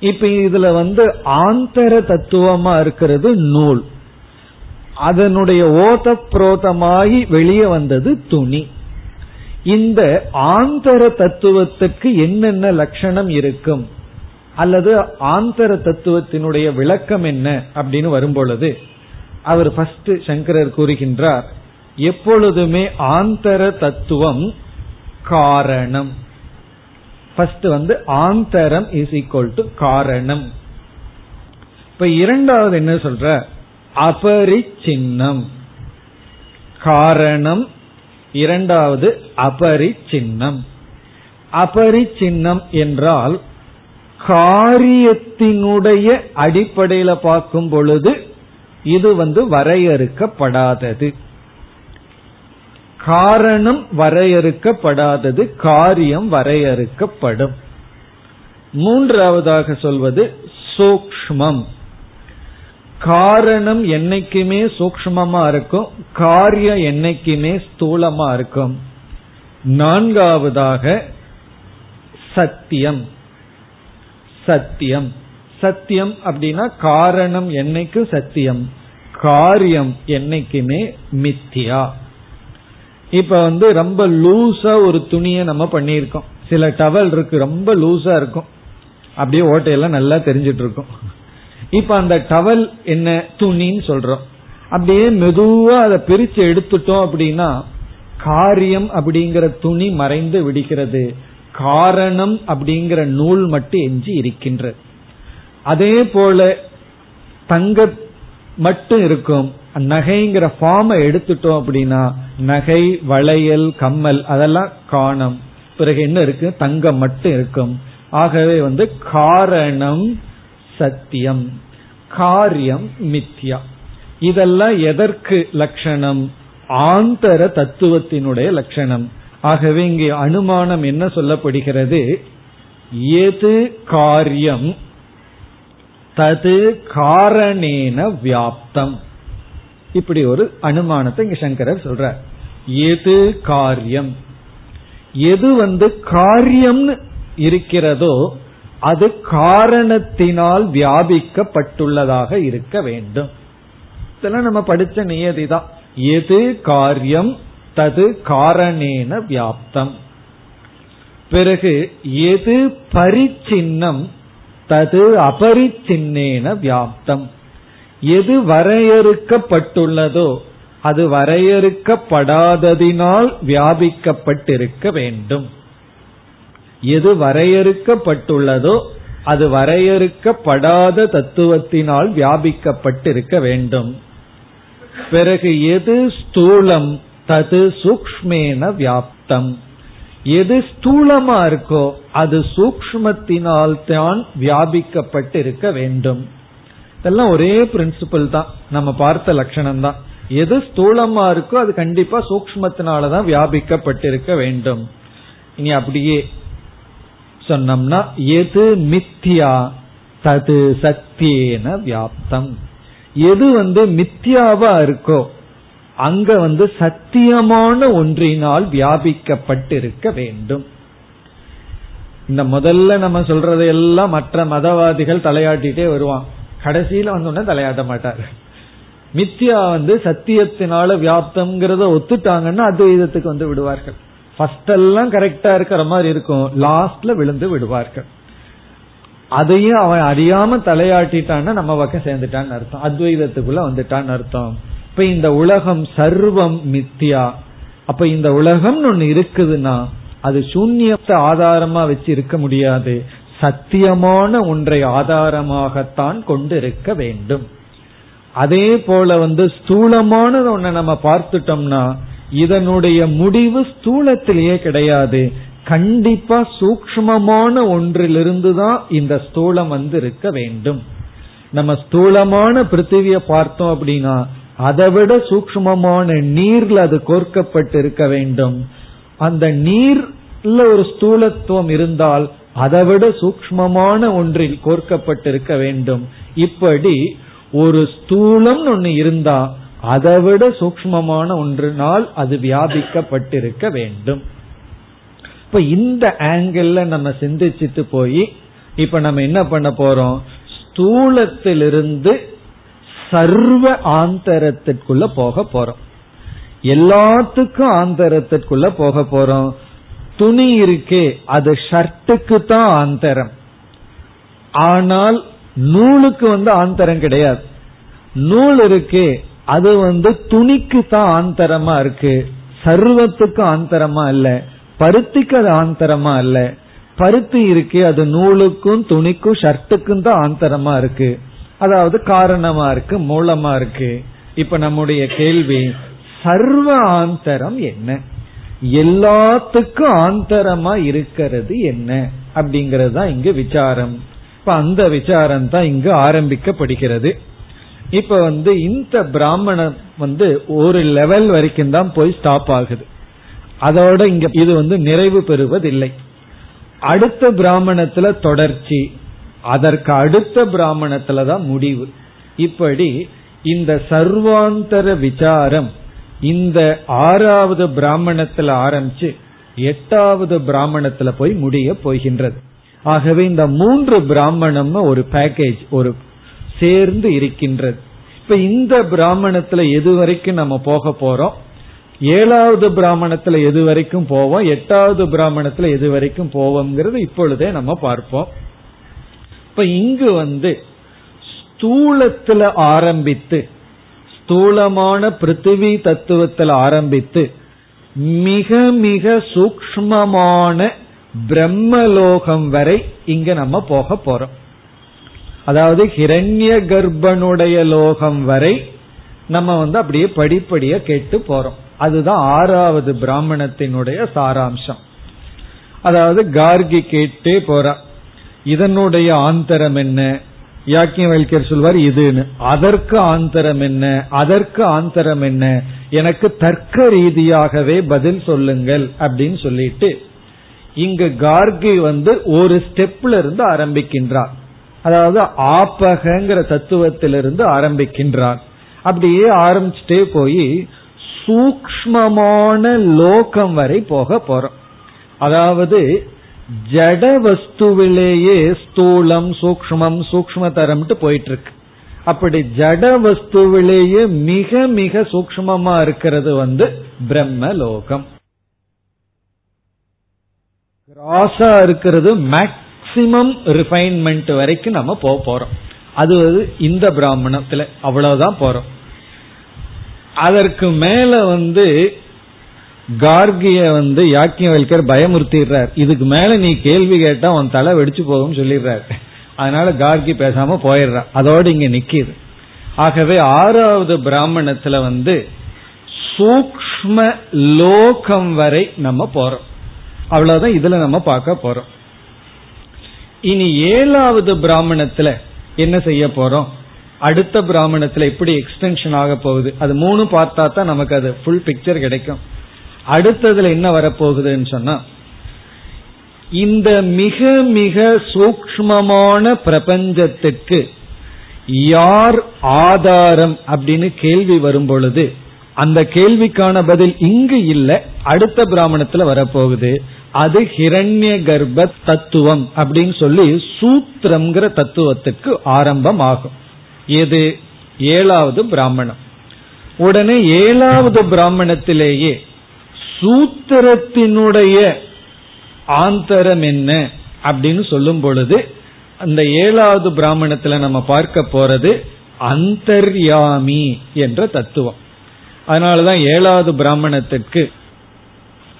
இப்ப இதுல வந்து ஆந்தர தத்துவமா இருக்கிறது நூல். அதனுடைய ஓத புரோதமாகி வெளியே வந்தது துணி. இந்த ஆந்தர தத்துவத்துக்கு என்னென்ன லட்சணம் இருக்கும்? அல்லது ஆந்தர தத்துவத்தினுடைய விளக்கம் என்ன? அப்படின்னு வரும்பொழுது அவர் ஃபர்ஸ்ட் சங்கரர் கூறுகின்றார் எப்பொழுதுமே ஆந்தர தத்துவம் காரணம். ஃபர்ஸ்ட் வந்து ஆந்தரம் இஸ் ஈக்வல் டு காரணம். இப்ப இரண்டாவது என்ன சொல்ற? அபரிச்சின்னம். காரணம் இரண்டாவது அபரிச்சின்னம். அபரிச்சின்னம் என்றால் காரியத்தினுடைய அடிப்படையில பார்க்கும் பொழுது இது வந்து வரையறுக்கப்படாதது. காரணம் வரையறுக்கப்படாதது காரியம் வரையறுக்கப்படும். மூன்றாவதாக சொல்வது சூக்மம் காரணம் என்னைக்குமே சூக்மமா இருக்கும் காரியம் என்னைக்குமே ஸ்தூலமா இருக்கும். நான்காவதாக சத்தியம். சத்தியம். சத்தியம் அப்படின்னா காரணம் என்னைக்கும் சத்தியம். காரியம் என்னைக்குமே மித்தியா. இப்ப வந்து ரொம்ப லூசா ஒரு துணியை நம்ம பண்ணியிருக்கோம். சில டவல் இருக்கு ரொம்ப லூசா இருக்கும். அப்படியே ஓட்டையெல்லாம் நல்லா தெரிஞ்சிட்டு இருக்கும் இப்ப அந்த டவல் என்ன துணின்னு சொல்றோம். அப்படியே மெதுவா அதை பிரிச்சு எடுத்துட்டோம் அப்படின்னா காரியம் அப்படிங்கிற துணி மறைந்து விடுகிறது. காரணம் அப்படிங்கிற நூல் மட்டும் எஞ்சி இருக்கின்றது. அதே போல தங்க மட்டும் இருக்கும். நகைங்கிற ஃபார்மை எடுத்துட்டோம் அப்படின்னா நகை வளையல் கம்மல் அதெல்லாம் காணும். பிறகு என்ன இருக்கு? தங்கம் மட்டும் இருக்கும். ஆகவே வந்து காரணம் சத்தியம். காரியம் மித்யா. இதெல்லாம் எதற்கு லட்சணம்? ஆந்தர தத்துவத்தினுடைய லட்சணம். ஆகவே இங்கே அனுமானம் என்ன சொல்லப்படுகிறது? எது காரியம்? தது காரணேன வியாப்தம். இப்படி ஒரு அனுமானத்தை இங்க சங்கரர் சொல்றார். எது காரியம்? எது வந்து காரியம்னு இருக்கிறதோ அது காரணத்தினால் வியாபிக்கப்பட்டுள்ளதாக இருக்க வேண்டும். இதெல்லாம் நம்ம படிச்ச நியதி தான் எது காரியம்? தது காரணேன வியாப்தம். பிறகு எது பரிச்சின்னம்? தது அபரிச்சின்னேன வியாப்தம். எது வரையறுக்கப்பட்டுள்ளதோ அது வரையறுக்கப்படாததினால் வியாபிக்கப்பட்டிருக்க வேண்டும். எது வரையறுக்கப்பட்டுள்ளதோ அது வரையறுக்கப்படாத தத்துவத்தினால் வியாபிக்கப்பட்டிருக்க வேண்டும். பிறகு எது ஸ்தூலம் தது சூக்மேன வியாப்தம். எது ஸ்தூலமா இருக்கோ அது சூக்மத்தினால் தான் வியாபிக்கப்பட்டு இருக்க வேண்டும். இதெல்லாம் ஒரே பிரின்சிபல் தான். நம்ம பார்த்த லட்சணம் தான் எது ஸ்தூலமா இருக்கோ அது கண்டிப்பா சூக்மத்தினாலதான் வியாபிக்கப்பட்டிருக்க வேண்டும். இனி அப்படியே சொன்னோம்னா எது மித்தியா தது சத்தியேன வியாப்தம். எது வந்து மித்தியாவா இருக்கோ அங்க வந்து சத்தியமான ஒன்றினால் வியாபிக்கப்பட்டிருக்க வேண்டும். இந்த முதல்ல நம்ம சொல்றதையெல்லாம் மற்ற மதவாதிகள் தலையாட்டிட்டே வருவான். கடைசியில வந்தோடனே தலையாட்ட மாட்டார். மித்யா வந்து சத்தியத்தினால வியாப்தம்ங்கிறத ஒத்துட்டாங்கன்னா அத்வைதத்துக்கு வந்து விடுவார்கள். ஃபர்ஸ்ட் எல்லாம் கரெக்டா இருக்கிற மாதிரி இருக்கும். லாஸ்ட்ல விழுந்து விடுவார்கள். அதையும் அவன் அறியாம தலையாட்டிட்டான்னா நம்ம பக்கம் சேர்ந்துட்டான்னு அர்த்தம். அத்வைதத்துக்குள்ள வந்துட்டான்னு அர்த்தம். இப்ப இந்த உலகம் சர்வம் மித்தியா. அப்ப இந்த உலகம்னு ஒன்னு இருக்குதுன்னா அது சூன்யத்தை ஆதாரமா வச்சு இருக்க முடியாது. சத்தியமான ஒன்றை ஆதாரமாகத்தான் கொண்டு இருக்க வேண்டும். அதே போல வந்து ஸ்தூலமானது ஒன்றை நம்ம பார்த்துட்டோம்னா இதனுடைய முடிவு ஸ்தூலத்திலேயே கிடையாது. கண்டிப்பா சூக்மமான ஒன்றிலிருந்து தான் இந்த ஸ்தூலம் வந்து இருக்க வேண்டும். நம்ம ஸ்தூலமான பிருத்திவிய பார்த்தோம் அப்படின்னா அதை விட சூக்மமான நீர்ல அது கோர்க்கப்பட்டு இருக்க வேண்டும். அந்த நீர்ல ஒரு ஸ்தூலத்துவம் இருந்தால் அதை விட சூக்மமான ஒன்றில் கோர்க்கப்பட்டிருக்க வேண்டும். இப்படி ஒரு ஸ்தூலம் ஒன்னு இருந்தா அதை விட சூக்மமான ஒன்றினால் அது வியாபிக்கப்பட்டிருக்க வேண்டும். இப்ப இந்த ஆங்கிள் நம்ம சிந்திச்சுட்டு போய் இப்ப நம்ம என்ன பண்ண போறோம்? ஸ்தூலத்திலிருந்து சர்வ ஆந்தரத்திற்குள்ள போக போறோம். எல்லாத்துக்கும் ஆந்தரத்திற்குள்ள போக போறோம். துணி இருக்கே அது ஷர்ட்டுக்கு தான் ஆந்தரம். ஆனால் நூலுக்கு வந்து ஆந்தரம் கிடையாது. நூல் இருக்கே அது வந்து துணிக்கு தான் ஆந்தரமா இருக்கு. சர்வத்துக்கு ஆந்தரமா இல்ல. பருத்திக்கு அது ஆந்தரமா இல்ல. பருத்தி இருக்கே அது நூலுக்கும் துணிக்கும் ஷர்ட்டுக்கும் தான் ஆந்தரமா இருக்கு. அதாவது காரணமா இருக்கு மூலமா இருக்கு. இப்ப நம்முடைய கேள்வி சர்வ ஆந்தரம் என்ன? எல்லாத்துக்கும் ஆந்தரமா இருக்கிறது என்ன? அப்படிங்கறது தான் இங்கு விசாரம். இப்ப அந்த விசாரம் தான் இங்கு ஆரம்பிக்கப்படுகிறது. இப்ப வந்து இந்த பிராமணம் வந்து ஒரு லெவல் வரைக்கும் தான் போய் ஸ்டாப் ஆகுது. அதோட இங்க இது வந்து நிறைவு பெறுவதில்லை. அடுத்த பிராமணத்துல தொடர்ச்சி. அதற்கு அடுத்த பிராமணத்துல தான் முடிவு. இப்படி இந்த சர்வாந்தர விசாரம் இந்த ஆறாவது பிராமணத்துல ஆரம்பிச்சு எட்டாவது பிராமணத்துல போய் முடிய போகின்றது. ஆகவே இந்த மூன்று பிராமணம் ஒரு பேக்கேஜ் ஒரு சேர்ந்து இருக்கின்றது. இப்ப இந்த பிராமணத்துல எது வரைக்கும் நம்ம போக போறோம்? ஏழாவது பிராமணத்துல எது வரைக்கும் போவோம்? எட்டாவது பிராமணத்துல எது வரைக்கும் போவோம்ங்கிறது இப்பொழுதே நம்ம பார்ப்போம். இப்ப இங்கு வந்து ஸ்தூலத்துல ஆரம்பித்து ஸ்தூலமான பிருத்திவி தத்துவத்தில் ஆரம்பித்து மிக மிக சூக்மமான பிரம்மலோகம் வரை இங்க நம்ம போக போறோம். அதாவது ஹிரண்ய கர்ப்பனுடைய லோகம் வரை நம்ம வந்து அப்படியே படிப்படியா கேட்டு போறோம். அதுதான் ஆறாவது பிராமணத்தினுடைய சாராம்சம். அதாவது கார்கி கேட்டே போறா. இதனுடைய ஆந்தரம் என்ன? யாக்கியவல்யர் சொல்வார் இதுன்னு. அதற்கு ஆந்தரம் என்ன? அதற்கு ஆந்தரம் என்ன? எனக்கு தர்க்க ரீதியாகவே பதில் சொல்லுங்கள் அப்படின்னு சொல்லிட்டு இங்கு கார்கி வந்து ஒரு ஸ்டெப்ல இருந்து ஆரம்பிக்கின்றார். அதாவது ஆப்பகங்கிற தத்துவத்திலிருந்து ஆரம்பிக்கின்றார். அப்படியே ஆரம்பிச்சுட்டே போய் சூக்மமான லோகம் வரை போக போறோம். அதாவது ஜட வஸ்துவிலேயே ஸ்தூலம் சூக்மம் சூக்மதரம்ட்டு போயிட்டு இருக்கு அப்படி ஜட வஸ்துவிலேயே மிக மிக சூக்மமா இருக்கிறது வந்து பிரம்ம லோகம் கிராஸா இருக்கிறது மேக்சிமம் ரிஃபைன்மெண்ட் வரைக்கும் நம்ம போக போறோம். அது இந்த பிராமணத்துல அவ்வளவுதான் போறோம். அதற்கு மேல வந்து கார்கிய வந்து யாக்கியவல்கர் பயமுறுத்திடுறார். இதுக்கு மேல நீ கேள்வி கேட்டா உன் தலை வெடிச்சு போகும் சொல்லிடுறாரு. அதனால கார்கி பேசாம போயிடுறான். அதோடு இங்க நிக்கிது. ஆகவே ஆறாவது பிராமணத்துல வந்து சூக்ம லோகம் வரை நம்ம போறோம். அவ்வளவுதான் இதுல நம்ம பார்க்க போறோம். இனி ஏழாவது பிராமணத்துல என்ன செய்ய போறோம்? அடுத்த பிராமணத்துல எப்படி எக்ஸ்டென்ஷன் ஆக போகுது. அது மூணு பார்த்தா தான் நமக்கு அது ஃபுல் பிக்சர் கிடைக்கும். அடுத்ததுல என்ன வரப்போகுதுன்னு சொன்னா இந்த மிக மிக சூக்மமான பிரபஞ்சத்துக்கு யார் ஆதாரம் அப்படின்னு கேள்வி வரும் பொழுது அந்த கேள்விக்கான பதில் இங்கு இல்லை அடுத்த பிராமணத்துல வரப்போகுது. அது ஹிரண்ய கர்ப்ப தத்துவம் அப்படின்னு சொல்லி சூத்திரம்ங்கிற தத்துவத்துக்கு ஆரம்பம் ஆகும் எது? ஏழாவது பிராமணம். உடனே ஏழாவது பிராமணத்திலேயே சூத்திரத்தினுடைய ஆந்தரம் என்ன அப்படின்னு சொல்லும் பொழுது அந்த ஏழாவது பிராமணத்துல நம்ம பார்க்க போறது அந்தர்யாமி என்ற தத்துவம். அதனாலதான் ஏழாவது பிராமணத்திற்கு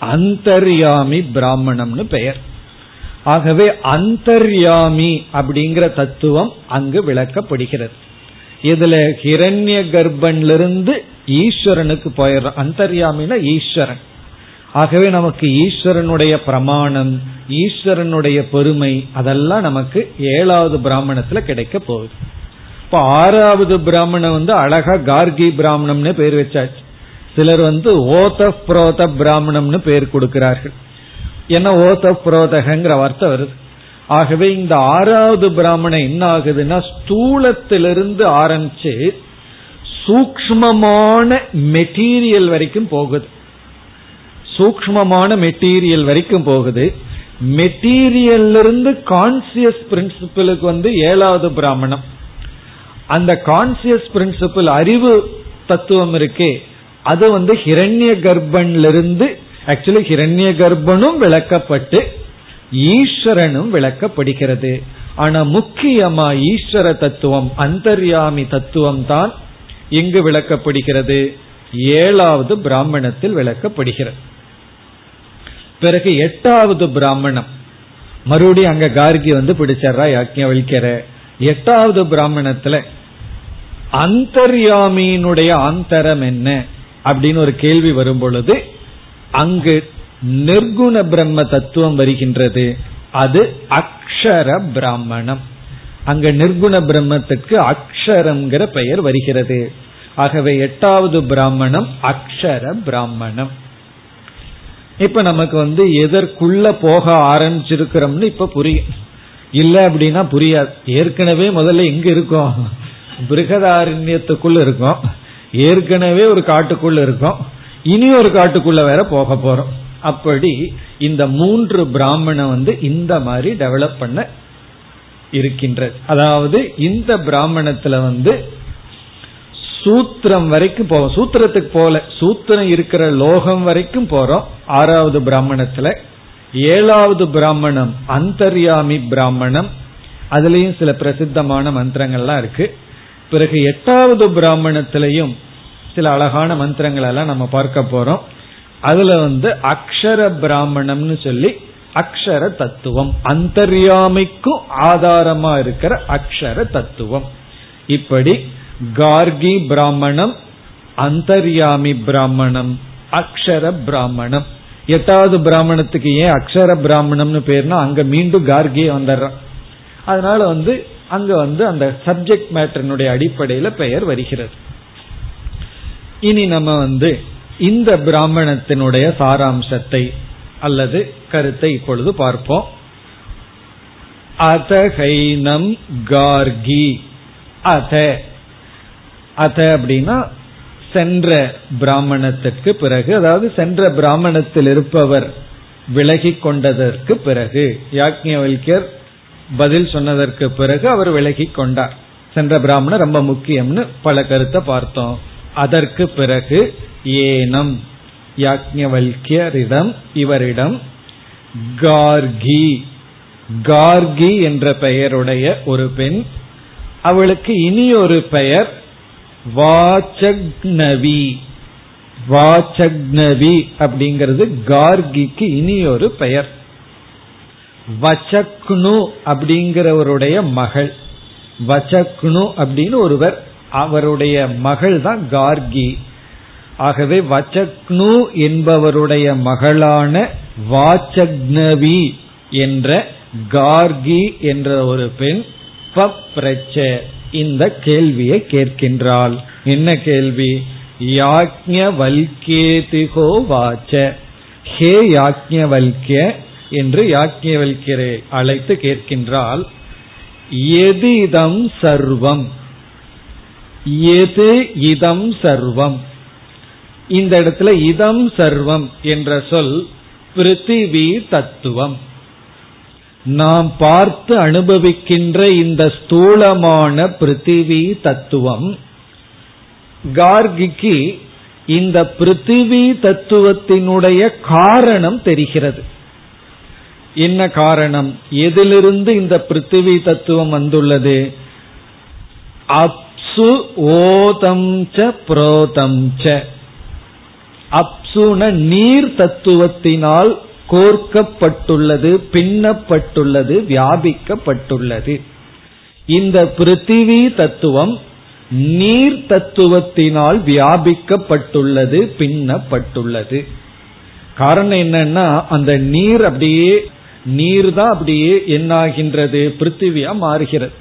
அந்தர்யாமி பிராமணம்னு பெயர். ஆகவே அந்தர்யாமி அப்படிங்கிற தத்துவம் அங்கு விளக்கப்படுகிறது. இதுல ஹிரண்ய கர்ப்பன்லிருந்து ஈஸ்வரனுக்கு போயிடுறோம் அந்தர்யாமினா ஈஸ்வரன். ஆகவே நமக்கு ஈஸ்வரனுடைய பிரமாணம் ஈஸ்வரனுடைய பெருமை அதெல்லாம் நமக்கு ஏழாவது பிராமணத்துல கிடைக்க போகுது. இப்ப ஆறாவது பிராமணம் வந்து அழகா கார்கி பிராமணம்னு பேர் வச்சாச்சு. சிலர் வந்து ஓத புரோத பிராமணம்னு பேர் கொடுக்கிறார்கள். ஏன்னா ஓத புரோதகங்கிற வார்த்தை வருது. ஆகவே இந்த ஆறாவது பிராமணம் என்ன ஆகுதுன்னா ஸ்தூலத்திலிருந்து ஆரம்பிச்சு சூக்மமான மெட்டீரியல் வரைக்கும் போகுது. சூக்மமான மெட்டீரியல் வரைக்கும் போகுது. மெட்டீரியல்லிருந்து கான்சியஸ் பிரின்சிபிளுக்கு வந்து ஏழாவது பிராமணம். அந்த கான்சியஸ் பிரின்சிபிள் அறிவு தத்துவம் இருக்கே. அது வந்து ஹிரண்ய கர்ப்பன்ல இருந்து ஆக்சுவலி ஹிரண்ய கர்ப்பனும் விளக்கப்பட்டு ஈஸ்வரனும் விளக்கப்படுகிறது. ஆனா முக்கியமா ஈஸ்வர தத்துவம் அந்தர்யாமி தத்துவம் தான் எங்கு விளக்கப்படுகிறது. ஏழாவது பிராமணத்தில் விளக்கப்படுகிறது. பிறகு எட்டாவது பிராமணம். மறுபடியும் அங்க கார்கி வந்து பிடிச்சா யாக்கியவழிக்கிற எட்டாவது பிராமணத்துல அந்தர்யாமியினுடைய ஆந்தரம் என்ன அப்படின்னு ஒரு கேள்வி வரும் பொழுது அங்கு நிர்குண பிரம்ம தத்துவம் வருகின்றது. அது அக்ஷர பிராமணம். அங்க நிர்குண பிரம்மத்துக்கு அக்ஷரம்ங்கிற பெயர் வருகிறது. ஆகவே எட்டாவது பிராமணம் அக்ஷர பிராமணம். இப்ப நமக்கு வந்து எதற்குள்ள போக ஆரம்பிச்சிருக்கிறோம்னு இப்ப புரியும். இல்ல அப்படின்னா புரியாது. ஏற்கனவே முதல்ல எங்க இருக்கோம். பிருகதாரண்யத்துக்குள்ள இருக்கோம். ஏற்கனவே ஒரு காட்டுக்குள்ள இருக்கோம். இனி ஒரு காட்டுக்குள்ள வேற போக போறோம். அப்படி இந்த மூன்று பிராமணம் வந்து இந்த மாதிரி டெவலப் பண்ண இருக்கின்றது. அதாவது இந்த பிராமணத்துல வந்து சூத்திரம் வரைக்கும் போவோம். சூத்திரத்துக்கு போல சூத்திரம் இருக்கிற லோகம் வரைக்கும் போறோம். ஆறாவது பிராமணத்துல ஏழாவது பிராமணம் அந்தர்யாமி பிராமணம் அதுலயும் சில பிரசித்தமான மந்திரங்கள்லாம் இருக்கு. பிறகு எட்டாவது பிராமணத்திலையும் சில அழகான மந்திரங்கள் எல்லாம் நம்ம பார்க்க போறோம். அதுல வந்து அக்ஷர பிராமணம்னு சொல்லி அக்ஷர தத்துவம். அந்தர்யாமிக்கும் ஆதாரமா இருக்கிற அக்ஷர தத்துவம். இப்படி கார்கி பிராமணம் அந்தர்யாமி பிராமணம் அக்ஷர பிராமணம் எட்டாவது பிராமணத்துக்கு ஏன் அக்ஷர பிராமணம்னு பேர்னா அங்க மீண்டும் கார்கியே வந்துடுறான். அதனால வந்து அங்க வந்து அந்த சப்ஜெக்ட் மேட்டரினுடைய அடிப்படையில பெயர் வருகிறது. இனி நம்ம வந்து இந்த பிராமணத்தினுடைய சாராம்சத்தை அல்லது கருத்தை இப்பொழுது பார்ப்போம். அதகைனம் கார்கி. அத அத அப்படின்னா சென்ற பிராமணத்திற்கு பிறகு அதாவது சென்ற பிராமணத்தில் இருப்பவர் விலகி கொண்டதற்கு பிறகு யாக்ஞர் பதில் சொன்னதற்கு பிறகு அவர் விலகி கொண்டார். சென்ற பிராமணர் ரொம்ப முக்கியம்னு பல கருத்தை பார்த்தோம். அதற்கு பிறகு ஏனம் யாக்ஞவல்யரிடம் இவரிடம் கார்கி. கார்கி என்ற பெயருடைய ஒரு பெண் அவளுக்கு இனி ஒரு பெயர் வாச்சக்னவி. வாச்சக்னவி அப்படிங்கிறது கார்கிக்கு இனி ஒரு பெயர். வச்சக்னு அப்படிங்கிறவருடைய மகள். வச்சக்னு அப்படின்னு ஒருவர். அவருடைய மகள் தான் கார்கி. ஆகவே வச்சக்னு என்பவருடைய மகளான வாச்சக்னவி என்ற கார்கி என்ற ஒரு பெண் பப்ரச்ச இந்த கேள்வியை கேட்கின்றாள். என்ன கேள்வி? யாக்ஞவல்கேதிகோ வாச்ச. ஹே யாக்ஞவல்கிய என்று யாக்ஞவல்கியரை அழைத்து கேட்கின்றால் எதிதம் சர்வம். எது இதம் சர்வம். இந்த இடத்துல இதம் சர்வம் என்ற சொல் பிருத்திவி தத்துவம். நாம் பார்த்து அனுபவிக்கின்ற இந்த ஸ்தூலமான பிருத்திவி தத்துவம் கார்கிக்கு இந்த பிருத்திவி தத்துவத்தினுடைய காரணம் தெரிகிறது. என்ன காரணம்? எதிலிருந்து இந்த பிருத்திவி தத்துவம் வந்துள்ளது? அப்சு ஓதம் ச புரோதம் ச. அப்சுன நீர் தத்துவத்தினால் கோர்க்கப்பட்டுள்ளது பின்னப்பட்டுள்ளது வியாபிக்கப்பட்டுள்ளது. இந்த பிருத்திவி தத்துவம் நீர் தத்துவத்தினால் வியாபிக்கப்பட்டுள்ளது பின்னப்பட்டுள்ளது. காரணம் என்னன்னா அந்த நீர் அப்படியே நீர் தான் அப்படியே என்னாகின்றது பிருத்திவியா மாறுகிறது.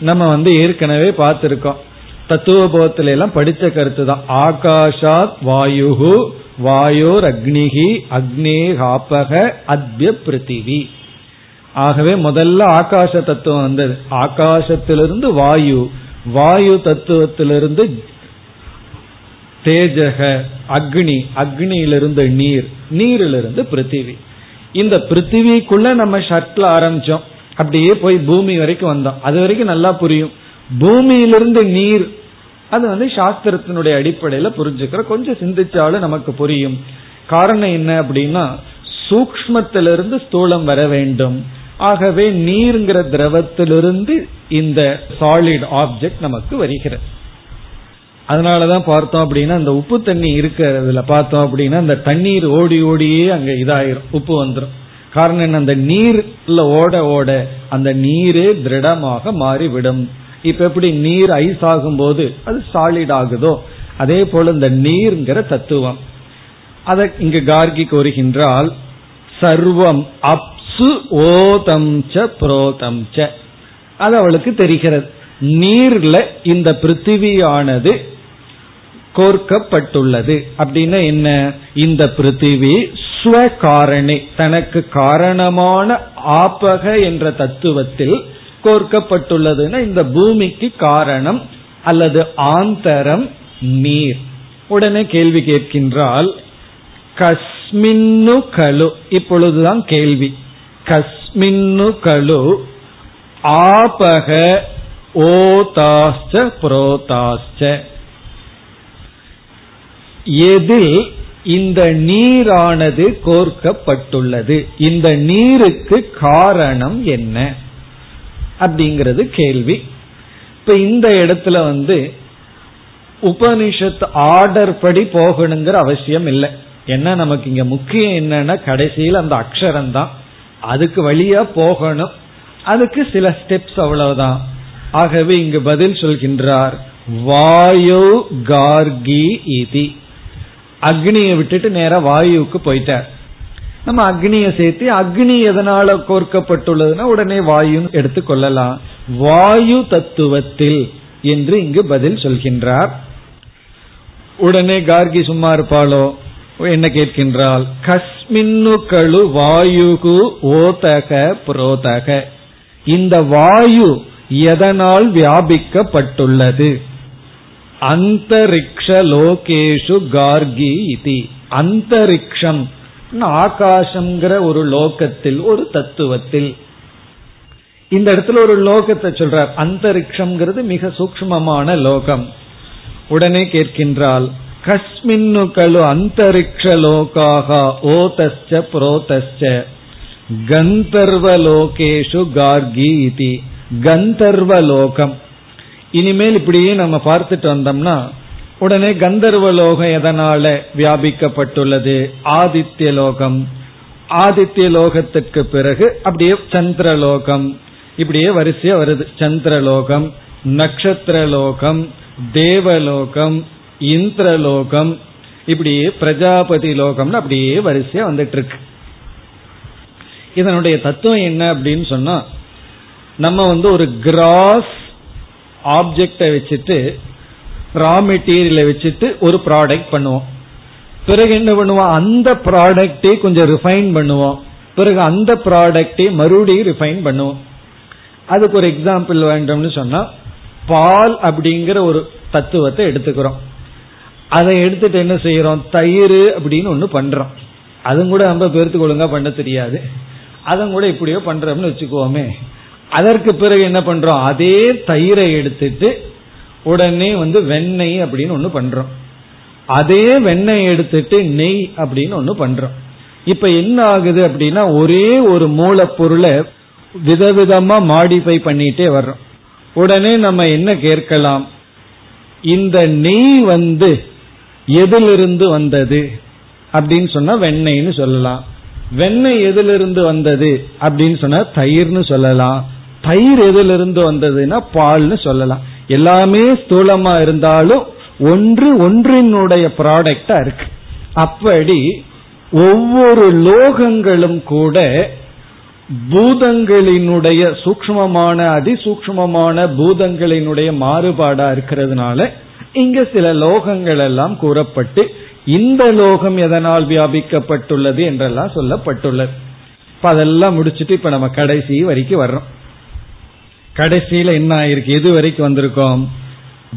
நம்ம வந்து ஏற்கனவே பார்த்திருக்கோம். தத்துவபோதத்துல எல்லாம் படித்த கருத்து தான் ஆகாஷாத் வாயுகு வாயோர் அக்னிகி அக்னே காப்பக அத்ய பிருத்திவி. ஆகவே முதல்ல ஆகாச தத்துவம் வந்தது. ஆகாசத்திலிருந்து வாயு வாயு தத்துவத்திலிருந்து தேஜக அக்னி அக்னியிலிருந்து நீர் நீரிலிருந்து பிருத்திவி. இந்த பிருத்திவிக்குள்ள நம்ம ஷட்ல ஆரம்பிச்சோம். அப்படியே போய் பூமி வரைக்கும் வந்தோம். அது வரைக்கும் நல்லா புரியும். பூமியிலிருந்து நீர் அது வந்து சாஸ்திரத்தினுடைய அடிப்படையில புரிஞ்சுக்கிற கொஞ்சம் சிந்திச்சாலும் நமக்கு புரியும். காரணம் என்ன அப்படின்னா சூக்மத்திலிருந்து ஸ்தூலம் வர வேண்டும். ஆகவே நீர்ங்கிற திரவத்திலிருந்து இந்த சாலிட் ஆப்ஜெக்ட் நமக்கு வருகிறது. அதனாலதான் பார்த்தோம் அப்படின்னா அந்த உப்பு தண்ணி இருக்கிறதுல பார்த்தோம் அப்படின்னா அந்த தண்ணீர் ஓடி ஓடியே அங்க இதாயிரும் உப்பு வந்துடும் காரணம் என்ன? அந்த நீர்ல ஓட ஓட அந்த நீரே திருடமாக மாறிவிடும். இப்ப எப்படி நீர் ஐஸ் ஆகும் போது அது சாலிட் ஆகுதோ அதே போல இந்த நீர்ங்கிற தத்துவம். அதை இங்கு கார்கி கூறுகின்றால் சர்வம் அப்சு ஓதம் ச புரோதம் ச. அது அவளுக்கு தெரிகிறது. நீர்ல இந்த பிருத்திவியானது கோர்க்கப்பட்டுள்ளது. அப்படின்னா என்ன? இந்த பிருத்திவி ஸ்வகாரணி தனக்கு காரணமான ஆப்பக என்ற தத்துவத்தில் கோர்க்கப்பட்டுள்ளதுன்னா இந்த பூமிக்கு காரணம் அல்லது ஆந்தரம் நீர். உடனே கேள்வி கேட்கின்றால் கஸ்மின்னு கலு இப்பொழுதுதான் கேள்வி. கஸ்மின்னு கலு ஆபக ஓதாஸ்ச புரோதாஸ்ச எதில் இந்த நீரானது கோர்க்கப்பட்டுள்ளது? இந்த நீருக்கு காரணம் என்ன? அப்படிங்கிறது கேள்வி. இப்ப இந்த இடத்துல வந்து உபனிஷத் ஆர்டர் படி போகணுங்கிற அவசியம் இல்லை. என்ன நமக்கு இங்க முக்கியம் என்னன்னா கடைசியில் அந்த அக்ஷரம் தான் அதுக்கு வழியா போகணும். அதுக்கு சில ஸ்டெப்ஸ் அவ்வளவுதான். ஆகவே இங்கு பதில் சொல்கின்றார் வாயு கார்கி இதி. அக்னியை விட்டுட்டு நேர வாயுவுக்கு போயிட்டார். நம்ம அக்னியை சேர்த்து அக்னி எதனால கோர்க்கப்பட்டுள்ளதுன்னா உடனே வாயுன்னு எடுத்துக்கொள்ளலாம் வாயு தத்துவத்தில் என்று இங்கு பதில் சொல்கின்றார். உடனே கார்கி சும்மா இருப்பாளோ? என்ன கேட்கின்றால் கஸ்மின்னு கழு வாயுகு ஓதக புரோதக. இந்த வாயு எதனால் வியாபிக்கப்பட்டுள்ளது? அந்தரிக்ஷ லோகேஷு கார்கி இது. அந்தரிக்ஷம் ஆகாசம்ங்கிற ஒரு லோகத்தில் ஒரு தத்துவத்தில். இந்த இடத்துல ஒரு லோகத்தை சொல்றார். அந்தரிக்ஷம்ங்கிறது மிக சூக்மமான லோகம். உடனே கேட்கின்றால் கஸ்மின்னு கலு அந்தரிக்ஷ லோகாக ஓதஸ்ச புரோதஸ்ச. கந்தர்வலோகேஷு கார்கி இது. கந்தர்வலோகம் இனிமேல் இப்படியே நம்ம பார்த்துட்டு வந்தோம்னா உடனே கந்தர்வ லோகம் எதனால வியாபிக்கப்பட்டுள்ளது? ஆதித்ய லோகம் ஆதித்ய லோகத்திற்கு பிறகு அப்படியே சந்திரலோகம். இப்படியே வரிசையா வருது. சந்திரலோகம் நட்சத்திரலோகம் தேவலோகம் இந்திரலோகம். இப்படியே பிரஜாபதி லோகம்னு அப்படியே வரிசையா வந்துட்டு இருக்கு இதனுடைய தத்துவம் என்ன அப்படின்னு சொன்னா நம்ம வந்து ஒரு கிராஸ் ஆப்ஜெக்டை வச்சுட்டு ரா மெட்டீரியலை வச்சுட்டு ஒரு ப்ராடக்ட் பண்ணுவோம். பிறகு என்ன பண்ணுவோம்? அந்த ப்ராடக்டே கொஞ்சம் ரிஃபைன் பண்ணுவோம். பிறகு அந்த ப்ராடக்டே மறுபடியும் ரிஃபைன் பண்ணுவோம். அதுக்கு ஒரு எக்ஸாம்பிள் வேண்டும்னு சொன்னா பால் அப்படிங்கிற ஒரு தத்துவத்தை எடுத்துக்கிறோம். அதை எடுத்துட்டு என்ன செய்யறோம்? தயிர் அப்படின்னு ஒன்று பண்றோம். அதுவும் கூட ரொம்ப பேர்த்துக்கு ஒழுங்கா பண்ண தெரியாது. அதன் கூட இப்படியோ பண்றோம்னு வச்சுக்கோமே அதற்கு பிறகு என்ன பண்றோம்? அதே தயிரை எடுத்துட்டு உடனே வந்து வெண்ணெய் அப்படின்னு ஒண்ணு பண்றோம். அதே வெண்ணெய் எடுத்துட்டு நெய் அப்படின்னு ஒண்ணு பண்றோம். இப்ப என்ன ஆகுது அப்படின்னா ஒரே ஒரு மூலப்பொருளை விதவிதமா மாடிஃபை பண்ணிட்டே வர்றோம். உடனே நம்ம என்ன கேட்கலாம்? இந்த நெய் வந்து எதிலிருந்து வந்தது? அப்படின்னு சொன்னா வெண்ணெய்னு சொல்லலாம். வெண்ணெய் எதிலிருந்து வந்தது? அப்படின்னு சொன்னா தயிர்னு சொல்லலாம். தயிர் எதிலிருந்து வந்ததுன்னா பால்னு சொல்லலாம். எல்லாமே ஸ்தூலமா இருந்தாலும் ஒன்று ஒன்றினுடைய ப்ராடக்டா இருக்கு. அப்படி ஒவ்வொரு லோகங்களும் கூட பூதங்களினுடைய சூக்மமான அதிசூக்மமான பூதங்களினுடைய மாறுபாடா இருக்கிறதுனால இங்க சில லோகங்கள் எல்லாம் கூறப்பட்டு இந்த லோகம் எதனால் வியாபிக்கப்பட்டுள்ளது என்றெல்லாம் சொல்லப்பட்டுள்ளது. இப்ப அதெல்லாம் முடிச்சுட்டு இப்ப நம்ம கடைசி வரைக்கும் வர்றோம். கடைசியில என்ன ஆயிருக்கு? எது வரைக்கும் வந்திருக்கோம்?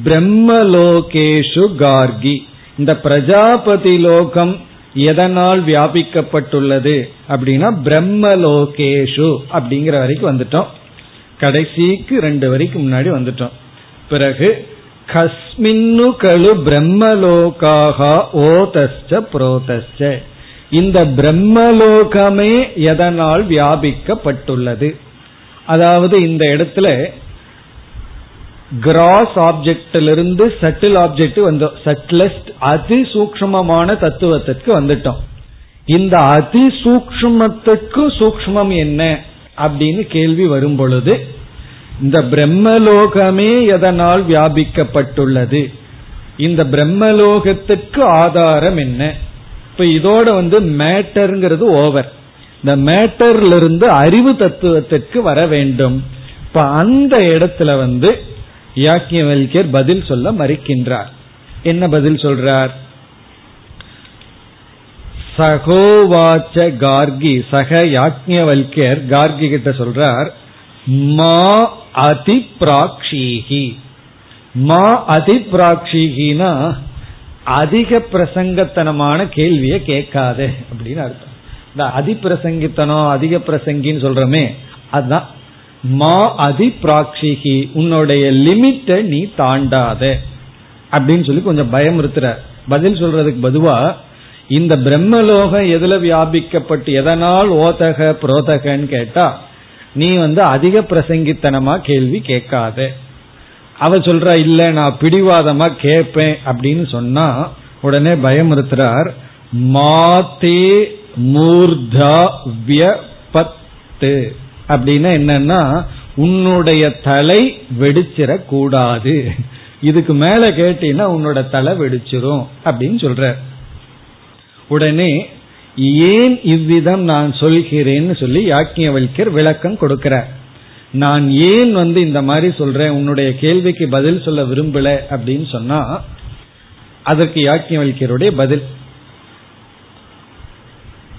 பிரம்மலோகேஷு கார்கி. இந்த பிரஜாபதி லோகம் எதனால் வியாபிக்கப்பட்டுள்ளது அப்படின்னா பிரம்மலோகேஷு அப்படிங்கிற வரைக்கும் வந்துட்டோம். கடைசிக்கு ரெண்டு வரைக்கும் முன்னாடி வந்துட்டோம். பிறகு கஸ்மின்னு கழு பிரம்மலோகாக ஓதஸ்ச புரோதஸ்ச. இந்த பிரம்மலோகமே எதனால் வியாபிக்கப்பட்டுள்ளது? அதாவது இந்த இடத்துல கிராஸ் ஆப்ஜெக்டிலிருந்து சட்டில் ஆப்ஜெக்ட் வந்தோம் சட்லஸ்ட் அதி சூக்மமான தத்துவத்திற்கு வந்துட்டோம். இந்த அதி சூக்மத்துக்கு சூக்மம் என்ன அப்படின்னு கேள்வி வரும் பொழுது இந்த பிரம்மலோகமே எதனால் வியாபிக்கப்பட்டுள்ளது? இந்த பிரம்மலோகத்துக்கு ஆதாரம் என்ன? இப்ப இதோட வந்து மேட்டர்ங்கிறது ஓவர் இந்த மேட்டர்ல இருந்து அறிவு தத்துவத்திற்கு வர வேண்டும். இப்ப அந்த இடத்துல வந்து யாக்கியவல்யர் பதில் சொல்ல மறுக்கின்றார். என்ன பதில் சொல்றார்? சகோவாச்ச கார்கி சக யாக்ஞவல்யர் கார்கி கிட்ட சொல்றார் மா அதி பிராக்ஷீகி மா அதி பிராக்ஷீகினா அதிக பிரசங்கத்தனமான கேள்வியை கேட்காது அப்படின்னு அர்த்தம். இந்த அதிப்பிரசங்கித்தனம் அதிக பிரசங்கின்னு சொல்றமே அதுதான். மா அதி பிராக்ஷிகி உன்னுடைய லிமிட்டை நீ தாண்டாத. அப்படின்னு சொல்லி கொஞ்சம் பயமுறுத்துற பதில் சொல்றதுக்கு பதுவா இந்த பிரம்மலோகம் எதுல வியாபிக்கப்பட்டு எதனால் ஓதக புரோதகன்னு கேட்டா நீ வந்து அதிக பிரசங்கித்தனமா கேள்வி கேட்காத. அவ சொல்றா இல்ல நான் பிடிவாதமா கேட்பேன் அப்படின்னு சொன்னா உடனே பயமுறுத்துறார் மாத்தே மூர்தா வியபத்து அப்படின்னா என்னன்னா உன்னுடைய தலை வெடிச்சிடக் கூடாது இதுக்கு மேல கேட்டீங்கன்னா உன்னோட தலை வெடிச்சிரும் அப்படின்னு சொல்ற. உடனே ஏன் இவ்விதம் நான் சொல்கிறேன்னு சொல்லி யாக்கியவல்யர் விளக்கம் கொடுக்கிறார் நான் ஏன் வந்து இந்த மாதிரி சொல்றேன்? உன்னுடைய கேள்விக்கு பதில் சொல்ல விரும்பல. அப்படின்னு சொன்னா அதற்கு யாக்கியவல்யருடைய பதில்.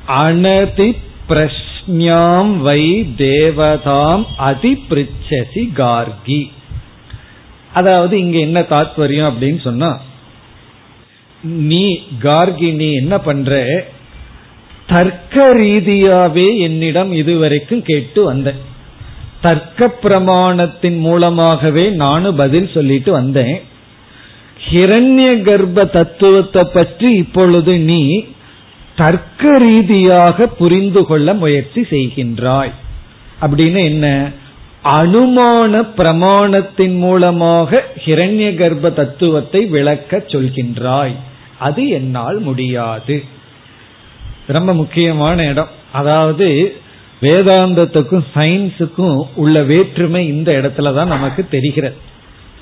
அனதி பிரஷ்ஞாம் வை தேவதாம் அதி பிரிச்சசி கார்கி. அதாவது இங்க என்ன தாத்பரியம் அப்படின்னு சொன்னா நீ கார்கி நீ என்ன பண்ற? தர்க்க ரீதியாவே என்னிடம் இதுவரைக்கும் கேட்டு வந்த. தர்க்க பிரமாணத்தின் மூலமாகவே நானும் பதில் சொல்லிட்டு வந்தேன். ஹிரண்ய கர்ப்ப தத்துவத்தை பற்றி இப்பொழுது நீ தர்க்க ரீதியாக புரிந்து கொள்ள முயற்சி செய்கின்றாய். அப்படின்னு என்ன? அனுமான பிரமாணத்தின் மூலமாக ஹிரண்ய கர்ப்ப தத்துவத்தை விளக்க சொல்கின்றாய். அது என்னால் முடியாது. ரொம்ப முக்கியமான இடம். அதாவது வேதாந்தத்துக்கும் சயின்ஸுக்கும் உள்ள வேற்றுமை இந்த இடத்துல தான் நமக்கு தெரிகிறது.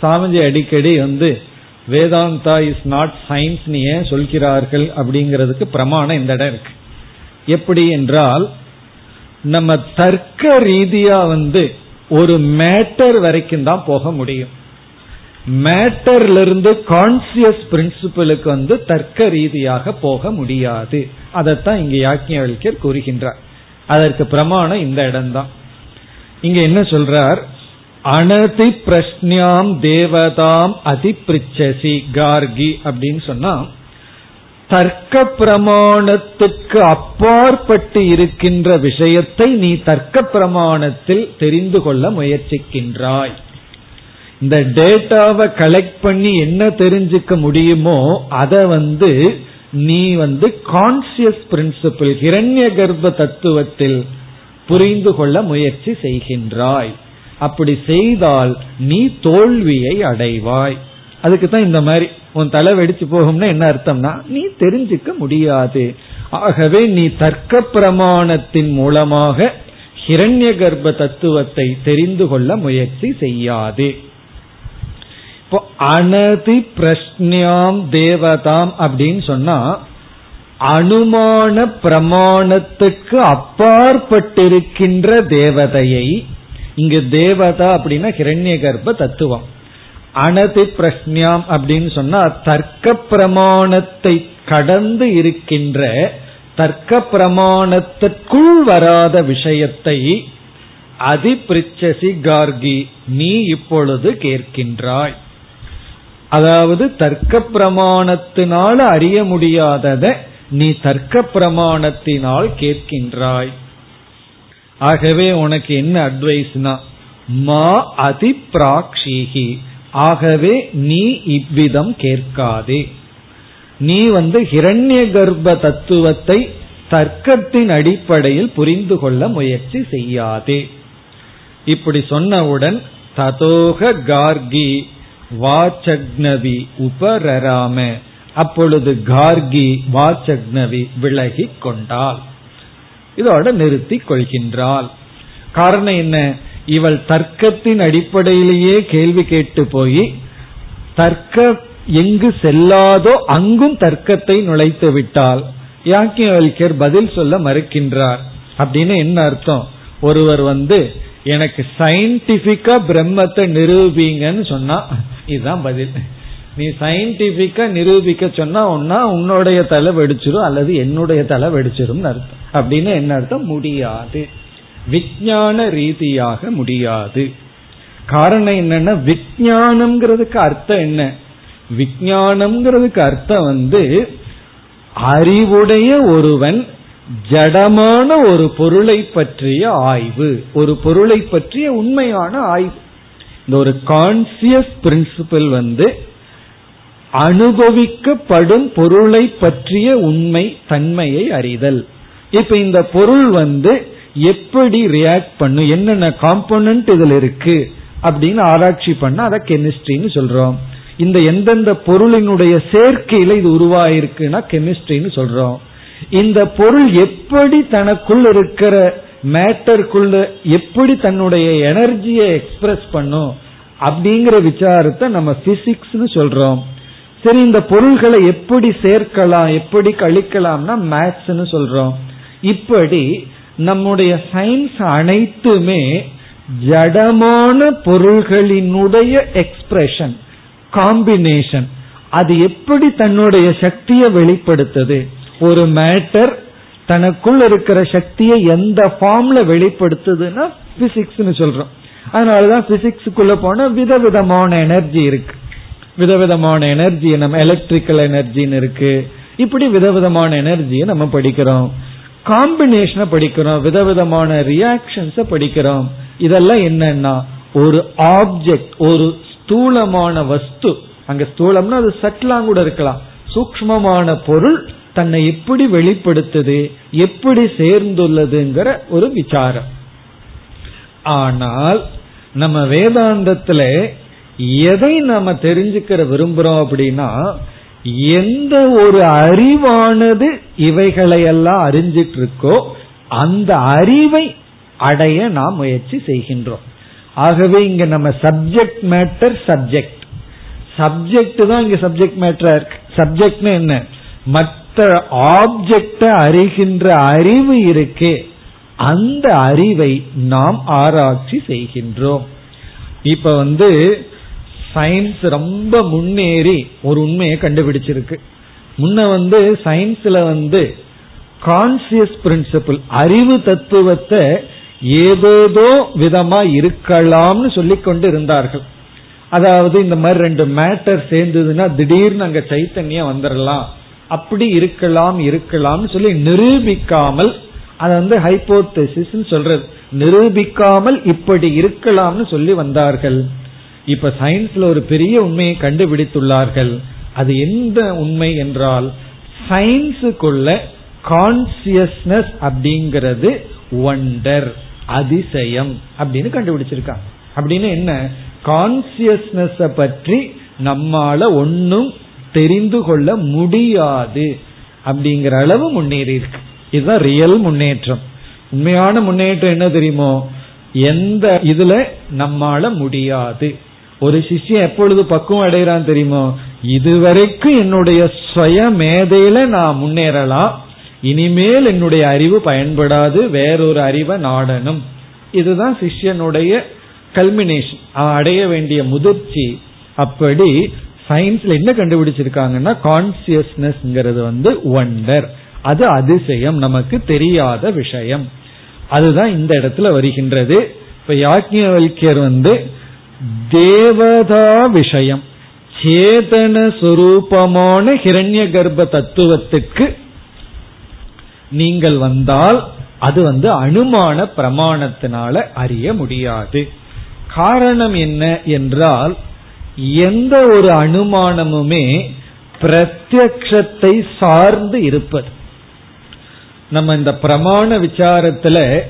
சாமிஜி அடிக்கடி வந்து வேதாந்தா இஸ் நாட் சயின்ஸ் ஏன் சொல்கிறார்கள் அப்படிங்கிறதுக்கு பிரமாணம் இந்த இடம் இருக்கு. எப்படி என்றால் நம்ம தர்க்க ரீதியா வந்து ஒரு மேட்டர் வரைக்கும் தான் போக முடியும். மேட்டர்ல இருந்து கான்சியஸ் பிரின்சிபலுக்கு வந்து தர்க்க ரீதியாக போக முடியாது. அதைத்தான் இங்க யாக்கியவல்யர் கூறுகின்றார். அதற்கு பிரமாணம் இந்த இடம்தான் இங்க என்ன சொல்றார்? அனதி பிரஷ்னியாம் தேவதாம் அதிபிரிச்சசி கார்கி அப்படின்னு சொன்னா தர்க்க பிரமாணத்துக்கு அப்பாற்பட்டு இருக்கின்ற விஷயத்தை நீ தர்க்க பிரமாணத்தில் தெரிந்து கொள்ள முயற்சிக்கின்றாய். இந்த டேட்டாவை கலெக்ட் பண்ணி என்ன தெரிஞ்சுக்க முடியுமோ அதை வந்து நீ வந்து கான்சியஸ் பிரின்சிபிள் ஹிரண்ய கர்ப்ப தத்துவத்தில் புரிந்து கொள்ள முயற்சி செய்கின்றாய். அப்படி செய்தால் நீ தோல்வியை அடைவாய். அதுக்கு தான் இந்த மாதிரி உன் தலை வெடிச்சு போகும்னா என்ன அர்த்தம்னா நீ தெரிஞ்சுக்க முடியாது. ஆகவே நீ தர்க்க பிரமாணத்தின் மூலமாக ஹிரண்ய கர்ப்ப தத்துவத்தை தெரிந்து கொள்ள முயற்சி செய்யாது. இப்போ அனதி பிரஷ்னியாம் தேவதாம் அப்படின்னு சொன்னா அனுமான பிரமாணத்துக்கு அப்பாற்பட்டிருக்கின்ற தேவதையை இங்கு தேவதா அப்படின்னா ஹிரண்ய கர்ப்ப தத்துவம். அனதி பிரஷ்னியாம் அப்படின்னு சொன்னா தர்க்க பிரமாணத்தை கடந்து இருக்கின்ற தர்க்க பிரமாணத்திற்குள் வராத விஷயத்தை அதிபிரிச்சசி கார்கி நீ இப்பொழுது கேட்கின்றாய். அதாவது தர்க்க பிரமாணத்தினால் அறிய முடியாததை நீ தர்க்க பிரமாணத்தினால் கேட்கின்றாய். ஆகவே உனக்கு என்ன அட்வைஸ்னா மா அதி பிராக்ஷிகி ஆகவே நீ இவ்விதம் கேட்காதே. நீ வந்து ஹிரண்ய கர்ப்ப தத்துவத்தை தர்க்கத்தின் அடிப்படையில் புரிந்து கொள்ள முயற்சி செய்யாதே. இப்படி சொன்னவுடன் ததோக கார்கி வாச்சக்னவி உபரராம. அப்பொழுது கார்கி வாச்சக்னவி விலகி கொண்டாள். இதோட நிறுத்தி கொள்கின்றாள். காரணம் என்ன? இவள் தர்க்கத்தின் அடிப்படையிலேயே கேள்வி கேட்டு போய் தர்க்க எங்கு செல்லாதோ அங்கும் தர்க்கத்தை நுழைத்து விட்டால் யாக்கியவல்யர் பதில் சொல்ல மறுக்கின்றார். அப்படின்னு என்ன அர்த்தம்? ஒருவர் வந்து எனக்கு சயின்டிபிக்கா பிரம்மத்தை நிரூபிங்கன்னு சொன்னா இதுதான் பதில். நீ சயின்டிபிக்கா நிரூபிக்க சொன்னா ஒன்னா உன்னுடைய தலை வெடிச்சிரும் அல்லது என்னுடைய தலை வெடிச்சிரும் அர்த்தம். அப்படின்னு என்ன அர்த்தம்? முடியாது. விஞ்ஞான ரீதியாக முடியாது. காரணம் என்னன்னா விஜயானம்ங்கிறதுக்கு அர்த்தம் என்ன? விஜயானம்ங்கிறதுக்கு அர்த்தம் வந்து அறிவுடைய ஒருவன் ஜடமான ஒரு பொருளை பற்றிய ஆய்வு. ஒரு பொருளை பற்றிய உண்மையான ஆய்வு. இந்த ஒரு கான்சியஸ் பிரின்சிபல் வந்து அனுபவிக்கப்படும் பொருளை பற்றிய உண்மை தன்மையை அறிதல். இப்ப இந்த பொருள் வந்து எப்படி ரியாக்ட் பண்ணும் என்னென்ன காம்போனன்ட் இதுல இருக்கு அப்படின்னு ஆராய்ச்சி பண்ண அதை கெமிஸ்ட்ரின்னு சொல்றோம். இந்த எந்தெந்த பொருளினுடைய சேர்க்கையில இது உருவாயிருக்குன்னா கெமிஸ்ட்ரின்னு சொல்றோம். இந்த பொருள் எப்படி தனக்குள் இருக்கிற மேட்டருக்குள்ள எப்படி தன்னுடைய எனர்ஜியை எக்ஸ்பிரஸ் பண்ணும் அப்படிங்கிற விசாரத்தை நம்ம பிசிக்ஸ்னு சொல்றோம். சரி இந்த பொருள்களை எப்படி சேர்க்கலாம் எப்படி கழிக்கலாம்னா மேத்ஸ்னு சொல்றோம். இப்படி நம்முடைய சயின்ஸ் அனைத்துமே ஜடமான பொருள்களினுடைய எக்ஸ்பிரஷன் காம்பினேஷன் அது எப்படி தன்னுடைய சக்தியை வெளிப்படுத்துது? ஒரு மேட்டர் தனக்குள் இருக்கிற சக்தியை எந்த ஃபார்ம்ல வெளிப்படுத்துதுன்னா பிசிக்ஸ்னு சொல்றோம். அதனாலதான் பிசிக்ஸுக்குள்ள போனா விதவிதமான எனர்ஜி இருக்கு. விதவிதமான எனர்ஜி நம்ம எலக்ட்ரிக்கல் எனர்ஜின்னு இருக்கு. இப்படி விதவிதமான எனர்ஜியை நம்ம படிக்கிறோம். காம்பினேஷனை படிக்கிறோம். விதவிதமான ரியாக்ஷன்ஸ படிக்கிறோம். இதெல்லாம் என்னன்னா ஒரு ஆப்ஜெக்ட் ஒரு ஸ்தூலமான வஸ்து. அங்க ஸ்தூலம்னா அது சட்லாம் கூட இருக்கலாம். சூக்மமான பொருள் தன்னை எப்படி வெளிப்படுத்துது எப்படி சேர்ந்துள்ளதுங்கிற ஒரு விசாரம். ஆனால் நம்ம வேதாந்தத்துல எதை நம்ம தெரிஞ்சுக்கிற விரும்புறோம் அப்படின்னா எந்த ஒரு அறிவானது இவைகளையெல்லாம் அறிஞ்சிட்டு இருக்கோ அந்த அறிவை அடைய நாம் முயற்சி செய்கின்றோம். ஆகவே இங்க நம்ம சப்ஜெக்ட் மேட்டர் சப்ஜெக்ட் சப்ஜெக்ட் தான் இங்க சப்ஜெக்ட் மேட்டரா இருக்கு. சப்ஜெக்ட்னு என்ன? மற்ற ஆப்ஜெக்ட அறிகின்ற அறிவு இருக்கே அந்த அறிவை நாம் ஆராய்ச்சி செய்கின்றோம். இப்ப வந்து சயின்ஸ் ரொம்ப முன்னேறி ஒரு உண்மையை கண்டுபிடிச்சிருக்கு. முன்ன வந்து சயின்ஸ்ல வந்து கான்சியஸ் பிரின்சிபிள் அறிவு தத்துவத்தை ஏதேதோ விதமா இருக்கலாம்னு சொல்லி கொண்டு இருந்தார்கள். அதாவது இந்த மாதிரி ரெண்டு மேட்டர் சேர்ந்ததுன்னா திடீர்னு அங்க சைத்தன்யம் வந்துடலாம் அப்படி இருக்கலாம் இருக்கலாம்னு சொல்லி நிரூபிக்காமல் அதை வந்து ஹைபோத்தசிஸ் சொல்றது நிரூபிக்காமல் இப்படி இருக்கலாம்னு சொல்லி வந்தார்கள். இப்ப சயின்ஸ்ல ஒரு பெரிய உண்மையை கண்டுபிடித்துள்ளார்கள். அது எந்த உண்மை என்றால் சயின்ஸுக்குள்ள கான்சியஸ்னஸ் அப்படிங்கிறது ஒண்டர் அதிசயம் அப்படின்னு கண்டுபிடிச்சிருக்காங்க. அப்படின்னு என்ன? கான்சியஸ்னஸ் பற்றி நம்மால ஒன்னும் தெரிந்து கொள்ள முடியாது அப்படிங்கிற அளவு முன்னேறி இருக்கு. இதுதான் ரியல் முன்னேற்றம். உண்மையான முன்னேற்றம் என்ன தெரியுமோ? எந்த இதுல நம்மால முடியாது. ஒரு சிஷ்யன் எப்பொழுது பக்குவம் அடைகிறான் தெரியுமோ? இதுவரைக்கும் என்னுடைய சுய மேதையில நான் முன்னேறலாம். இனிமேல் என்னுடைய அறிவு பயன்படாது. வேறொரு அறிவை நாடணும். இதுதான் சிஷ்யனுடைய கல்மினேஷன் அடைய வேண்டிய முதிர்ச்சி. அப்படி சயின்ஸ்ல என்ன கண்டுபிடிச்சிருக்காங்கன்னா கான்சியஸ்னஸ்ங்கிறது வந்து ஒண்டர் அது அதிசயம். நமக்கு தெரியாத விஷயம். அதுதான் இந்த இடத்துல வருகின்றது. இப்ப யாக்கியவல்யர் வந்து தேவதா விஷயம். சேதன சுரூபமான ஹிரண்ய கர்ப்ப தத்துவத்துக்கு நீங்கள் வந்தால் அது வந்து அனுமான பிரமாணத்தினால அறிய முடியாது. காரணம் என்ன என்றால் எந்த ஒரு அனுமானமுமே பிரத்யக்ஷத்தை சார்ந்து இருப்பது. நம்ம இந்த பிரமாண விசாரத்துல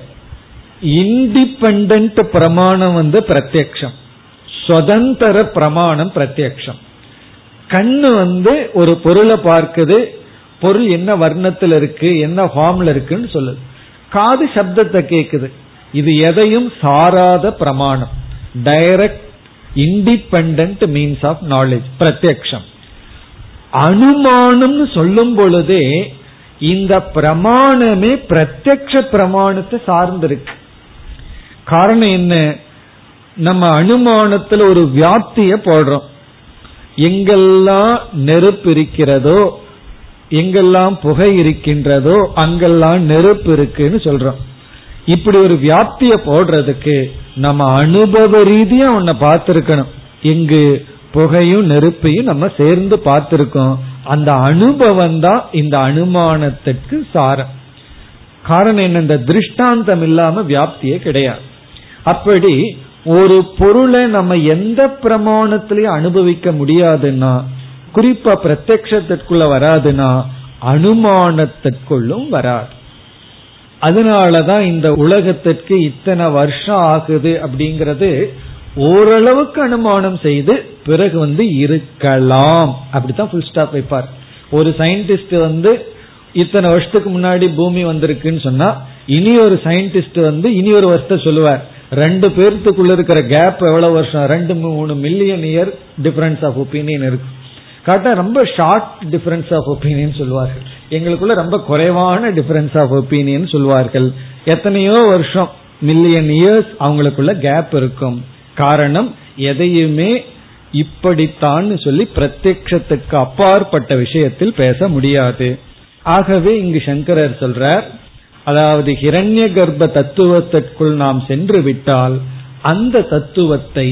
இண்டிபெண்ட் பிரமாணம் வந்து பிரத்யக்ஷம். சுதந்திர பிரமாணம் பிரத்யக்ஷம். கண்ணு வந்து ஒரு பொருளை பார்க்குது பொருள் என்ன வர்ணத்தில் இருக்கு என்ன ஃபார்ம்ல இருக்குன்னு சொல்லுது. காது சப்தத்தை கேட்குது இது எதையும் சாராத பிரமாணம். Direct independent means of knowledge பிரத்யக்ஷம். அனுமானம்னு சொல்லும் பொழுதே இந்த பிரமாணமே பிரத்யக்ஷ பிரமாணத்தை சார்ந்திருக்கு. காரணம் என்ன? நம்ம அனுமானத்துல ஒரு வியாப்திய போடுறோம். எங்கெல்லாம் நெருப்பு இருக்கிறதோ எங்கெல்லாம் புகை இருக்கின்றதோ அங்கெல்லாம் நெருப்பு இருக்குன்னு சொல்றோம். இப்படி ஒரு வியாப்திய போடுறதுக்கு நம்ம அனுபவ ரீதியா உன்னை பார்த்திருக்கணும். இங்கு புகையும் நெருப்பையும் நம்ம சேர்ந்து பார்த்திருக்கோம். அந்த அனுபவம் தான் இந்த அனுமானத்திற்கு சாரம். காரணம் என்ன? இந்த திருஷ்டாந்தம் இல்லாம வியாப்தியே கிடையாது. அப்படி ஒரு பொருளை நம்ம எந்த பிரமாணத்திலையும் அனுபவிக்க முடியாதுன்னா குறிப்பா பிரத்யத்திற்குள்ள வராதுன்னா அனுமானத்திற்குள்ளும் வராது. அதனாலதான் இந்த உலகத்திற்கு இத்தனை வருஷம் ஆகுது அப்படிங்கறது ஓரளவுக்கு அனுமானம் செய்து பிறகு வந்து இருக்கலாம். அப்படித்தான் ஃபுல் ஸ்டாப் வைப்பார். ஒரு சயின்டிஸ்ட் வந்து இத்தனை வருஷத்துக்கு முன்னாடி பூமி வந்திருக்குன்னு சொன்னா இனி ஒரு சயின்டிஸ்ட் வந்து இனி ஒரு வருஷத்தை சொல்லுவார். ரெண்டு பேர்த்துக்குள்ள இருக்கிற கேப் எவ்வளவு வருஷம்? ரெண்டு மூணு million year difference of opinion இருக்கு. காட்டா ரொம்ப ஷார்ட் டிஃபரன்ஸ் ஆஃப் ஒப்பீனியன் சொல்வார்கள். எங்களுக்குள்ள ரொம்ப குறைவான டிஃபரன்ஸ் ஆஃப் ஒப்பீனியன் சொல்வார்கள். எத்தனையோ வருஷம் மில்லியன் இயர்ஸ் அவங்களுக்குள்ள கேப் இருக்கும். காரணம் எதையுமே இப்படித்தான் சொல்லி பிரத்யத்துக்கு அப்பாற்பட்ட விஷயத்தில் பேச முடியாது. ஆகவே இங்கு சங்கரர் சொல்றார் அதாவது ஹிரண்ய கர்ப்ப தத்துவத்திற்குள் நாம் சென்று விட்டால் அந்த தத்துவத்தை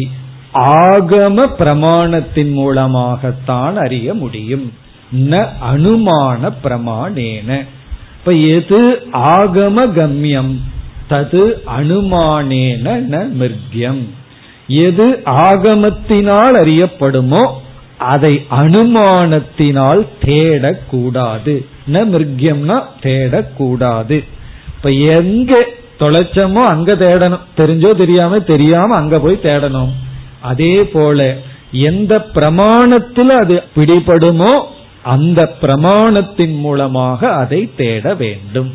ஆகம பிரமாணத்தின் மூலமாகத்தான் அறிய முடியும். ந அனுமான பிரமாணேன. இப்ப எது ஆகம கம்யம் தது அனுமானேன ந மிருக்யம் எது ஆகமத்தினால் அறியப்படுமோ அதை அனுமானத்தினால் தேடக்கூடாது. ந மிருக்யம்னா தேடக்கூடாது. இப்ப எங்க தொலைச்சமோ அங்க தேடணும். தெரிஞ்சோ தெரியாம தெரியாம அங்க போய் தேடணும். அதே போல எந்த பிரமாணத்தில் அது பிடிபடுமோ அந்த பிரமாணத்தின் மூலமாக அதை தேட வேண்டும்.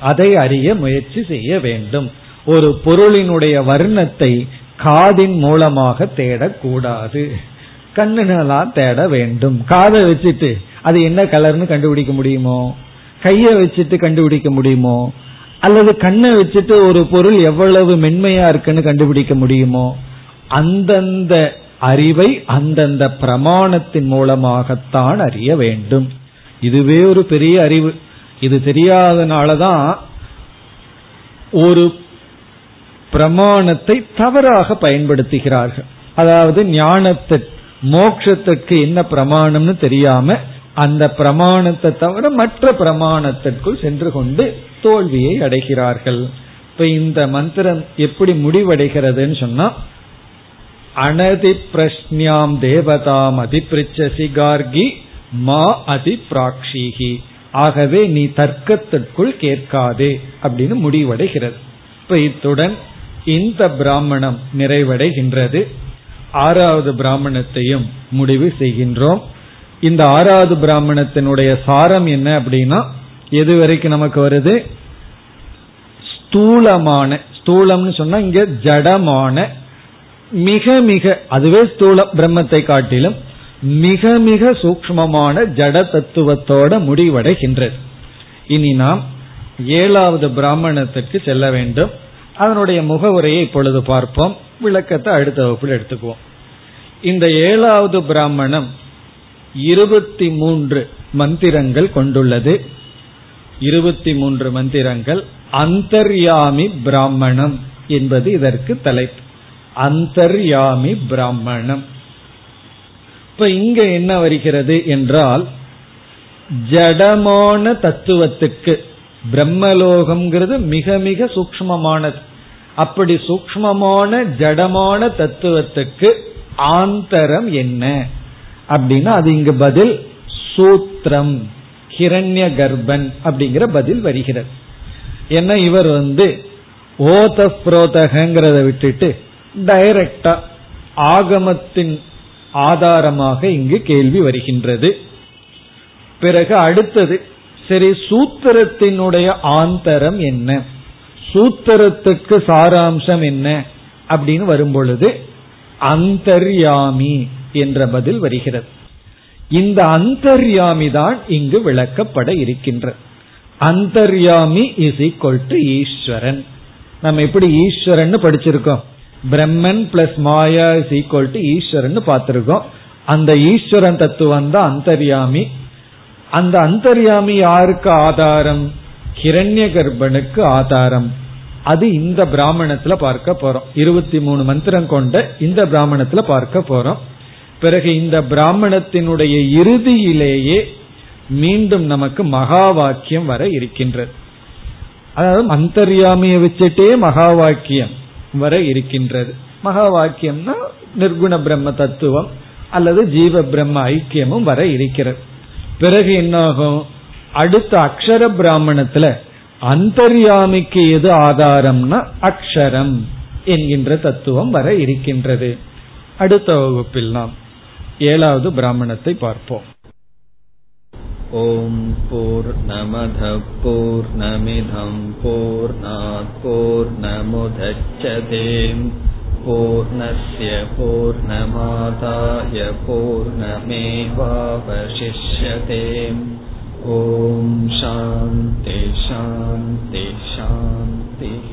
அதை அறிய முயற்சி செய்ய வேண்டும். ஒரு பொருளினுடைய வர்ணத்தை காதின் மூலமாக தேடக்கூடாது. கண்ணுனெல்லாம் தேட வேண்டும். காதை வச்சுட்டு அது என்ன கலர்னு கண்டுபிடிக்க முடியுமோ? கையை வச்சுட்டு கண்டுபிடிக்க முடியுமோ? அல்லது கண்ணை வச்சுட்டு ஒரு பொருள் எவ்வளவு மென்மையா இருக்குன்னு கண்டுபிடிக்க முடியுமோ? அந்தந்த அறிவை அந்தந்த பிரமாணத்தின் மூலமாகத்தான் அறிய வேண்டும். இதுவே ஒரு பெரிய அறிவு. இது தெரியாதனாலதான் ஒரு பிரமாணத்தை தவறாக பயன்படுத்துகிறார்கள். அதாவது ஞானத்தை மோட்சத்திற்கு என்ன பிரமாணம்னு தெரியாம அந்த பிரமாணத்தை தவிர மற்ற பிரமாணத்திற்குள் சென்று கொண்டு தோல்வியை அடைகிறார்கள். இப்ப இந்த மந்திரம் எப்படி முடிவடைகிறதுன்னு சொன்னா அனதி பிரஷ்னியாம் தேவதாம் அதிபிரிச்சசி கார்கி மா அதி பிராக்ஷிகி ஆகவே நீ தர்க்கத்திற்குள் கேட்காதே அப்படின்னு முடிவடைகிறது. இப்ப இத்துடன் இந்த பிராமணம் நிறைவடைகின்றது. ஆறாவது பிராமணத்தையும் முடிவு செய்கின்றோம். இந்த ஆறாவது பிராமணத்தினுடைய சாரம் என்ன அப்படின்னா எது வரைக்கும் நமக்கு வருது? ஸ்தூலமான ஸ்தூலம்னு சொன்னா இங்க ஜடமான மிக மிக அதுவே ஸ்தூல பிரம்மத்தை காட்டிலும் மிக மிக சூக்மமான ஜட தத்துவத்தோட முடிவடைகின்றது. இனி நாம் ஏழாவது பிராமணத்துக்கு செல்ல வேண்டும். அதனுடைய முகவுரையை இப்பொழுது பார்ப்போம். விளக்கத்தை அடுத்த வகுப்பில் எடுத்துக்குவோம். இந்த ஏழாவது பிராமணம் இருபத்தி மூன்று மந்திரங்கள் கொண்டுள்ளது. இருபத்தி மூன்று மந்திரங்கள் அந்தர்யாமி பிராமணம் என்பது இதற்கு தலைப்பு. அந்தர்யாமி பிராமணம். இப்ப இங்க என்ன வருகிறது என்றால் ஜடமான தத்துவத்துக்கு பிரம்மலோகம்ங்கிறது மிக மிக சூக்மமானது அப்படி சூக்மமான ஜடமான தத்துவத்துக்கு ஆந்தரம் என்ன? அப்படின்னா அது இங்கு பதில் சூத்திரம் கிரண்ய கர்ப்பன் அப்படிங்கிற பதில் வருகிறது. ஏன்னா இவர் வந்து ஓத புரோதகங்கிறத விட்டுட்டு டைரக்டா ஆகமத்தின் ஆதாரமாக இங்கு கேள்வி வருகின்றது. பிறகு அடுத்தது சரி சூத்திரத்தினுடைய ஆந்தரம் என்ன? சூத்திரத்துக்கு சாராம்சம் என்ன? அப்படின்னு வரும்பொழுது அந்தர்யாமி என்ற பதில் வருகிறது. இந்த அந்தர்யாமி தான் இங்கு விளக்கப்பட இருக்கின்ற. அந்தர்யாமி இஸ் ஈக்வல் டு ஈஸ்வரன். நம்ம எப்படி ஈஸ்வரன் படிச்சிருக்கோம். Brahman plus Maya is equal to Eswaran பார்த்திருக்கோம். அந்த ஈஸ்வரன் தத்துவம் தான் அந்தர்யாமி. அந்த அந்தர்யாமி யாருக்கு ஆதாரம்? கிரண்ய கர்ப்பனுக்கு ஆதாரம். அது இந்த பிராமணத்துல பார்க்க போறோம். இருபத்தி மூணு மந்திரம் கொண்ட இந்த பிராமணத்துல பார்க்க போறோம். பிறகு இந்த பிராமணத்தினுடைய இறுதியிலேயே மீண்டும் நமக்கு மகா வாக்கியம் வர இருக்கின்றது. அதாவது அந்தர்யாமிய வச்சுட்டே மகா வாக்கியம் வர இருக்கின்றது. மகா வாக்கியம்னா நிர்குண பிரம்ம தத்துவம் அல்லது ஜீவ பிரம்ம ஐக்கியமும் வர இருக்கிறது. பிறகு என்னாகும்? அடுத்த அக்ஷர பிராமணத்துல அந்தர்யாமிக்கு எது ஆதாரம்னா அக்ஷரம் என்கின்ற தத்துவம் வர இருக்கின்றது. அடுத்த வகுப்பில் நாம் ஏழாவது பிராமணத்தை பார்ப்போம் ॐ पूर्णमधः पूर्णमिधम् पूर्णात् पूर्णमुदच्छते पूर्णस्य पूर्णमादाय पूर्णमेवावशिष्यते ॐ शान्ति शान्ति शान्तिः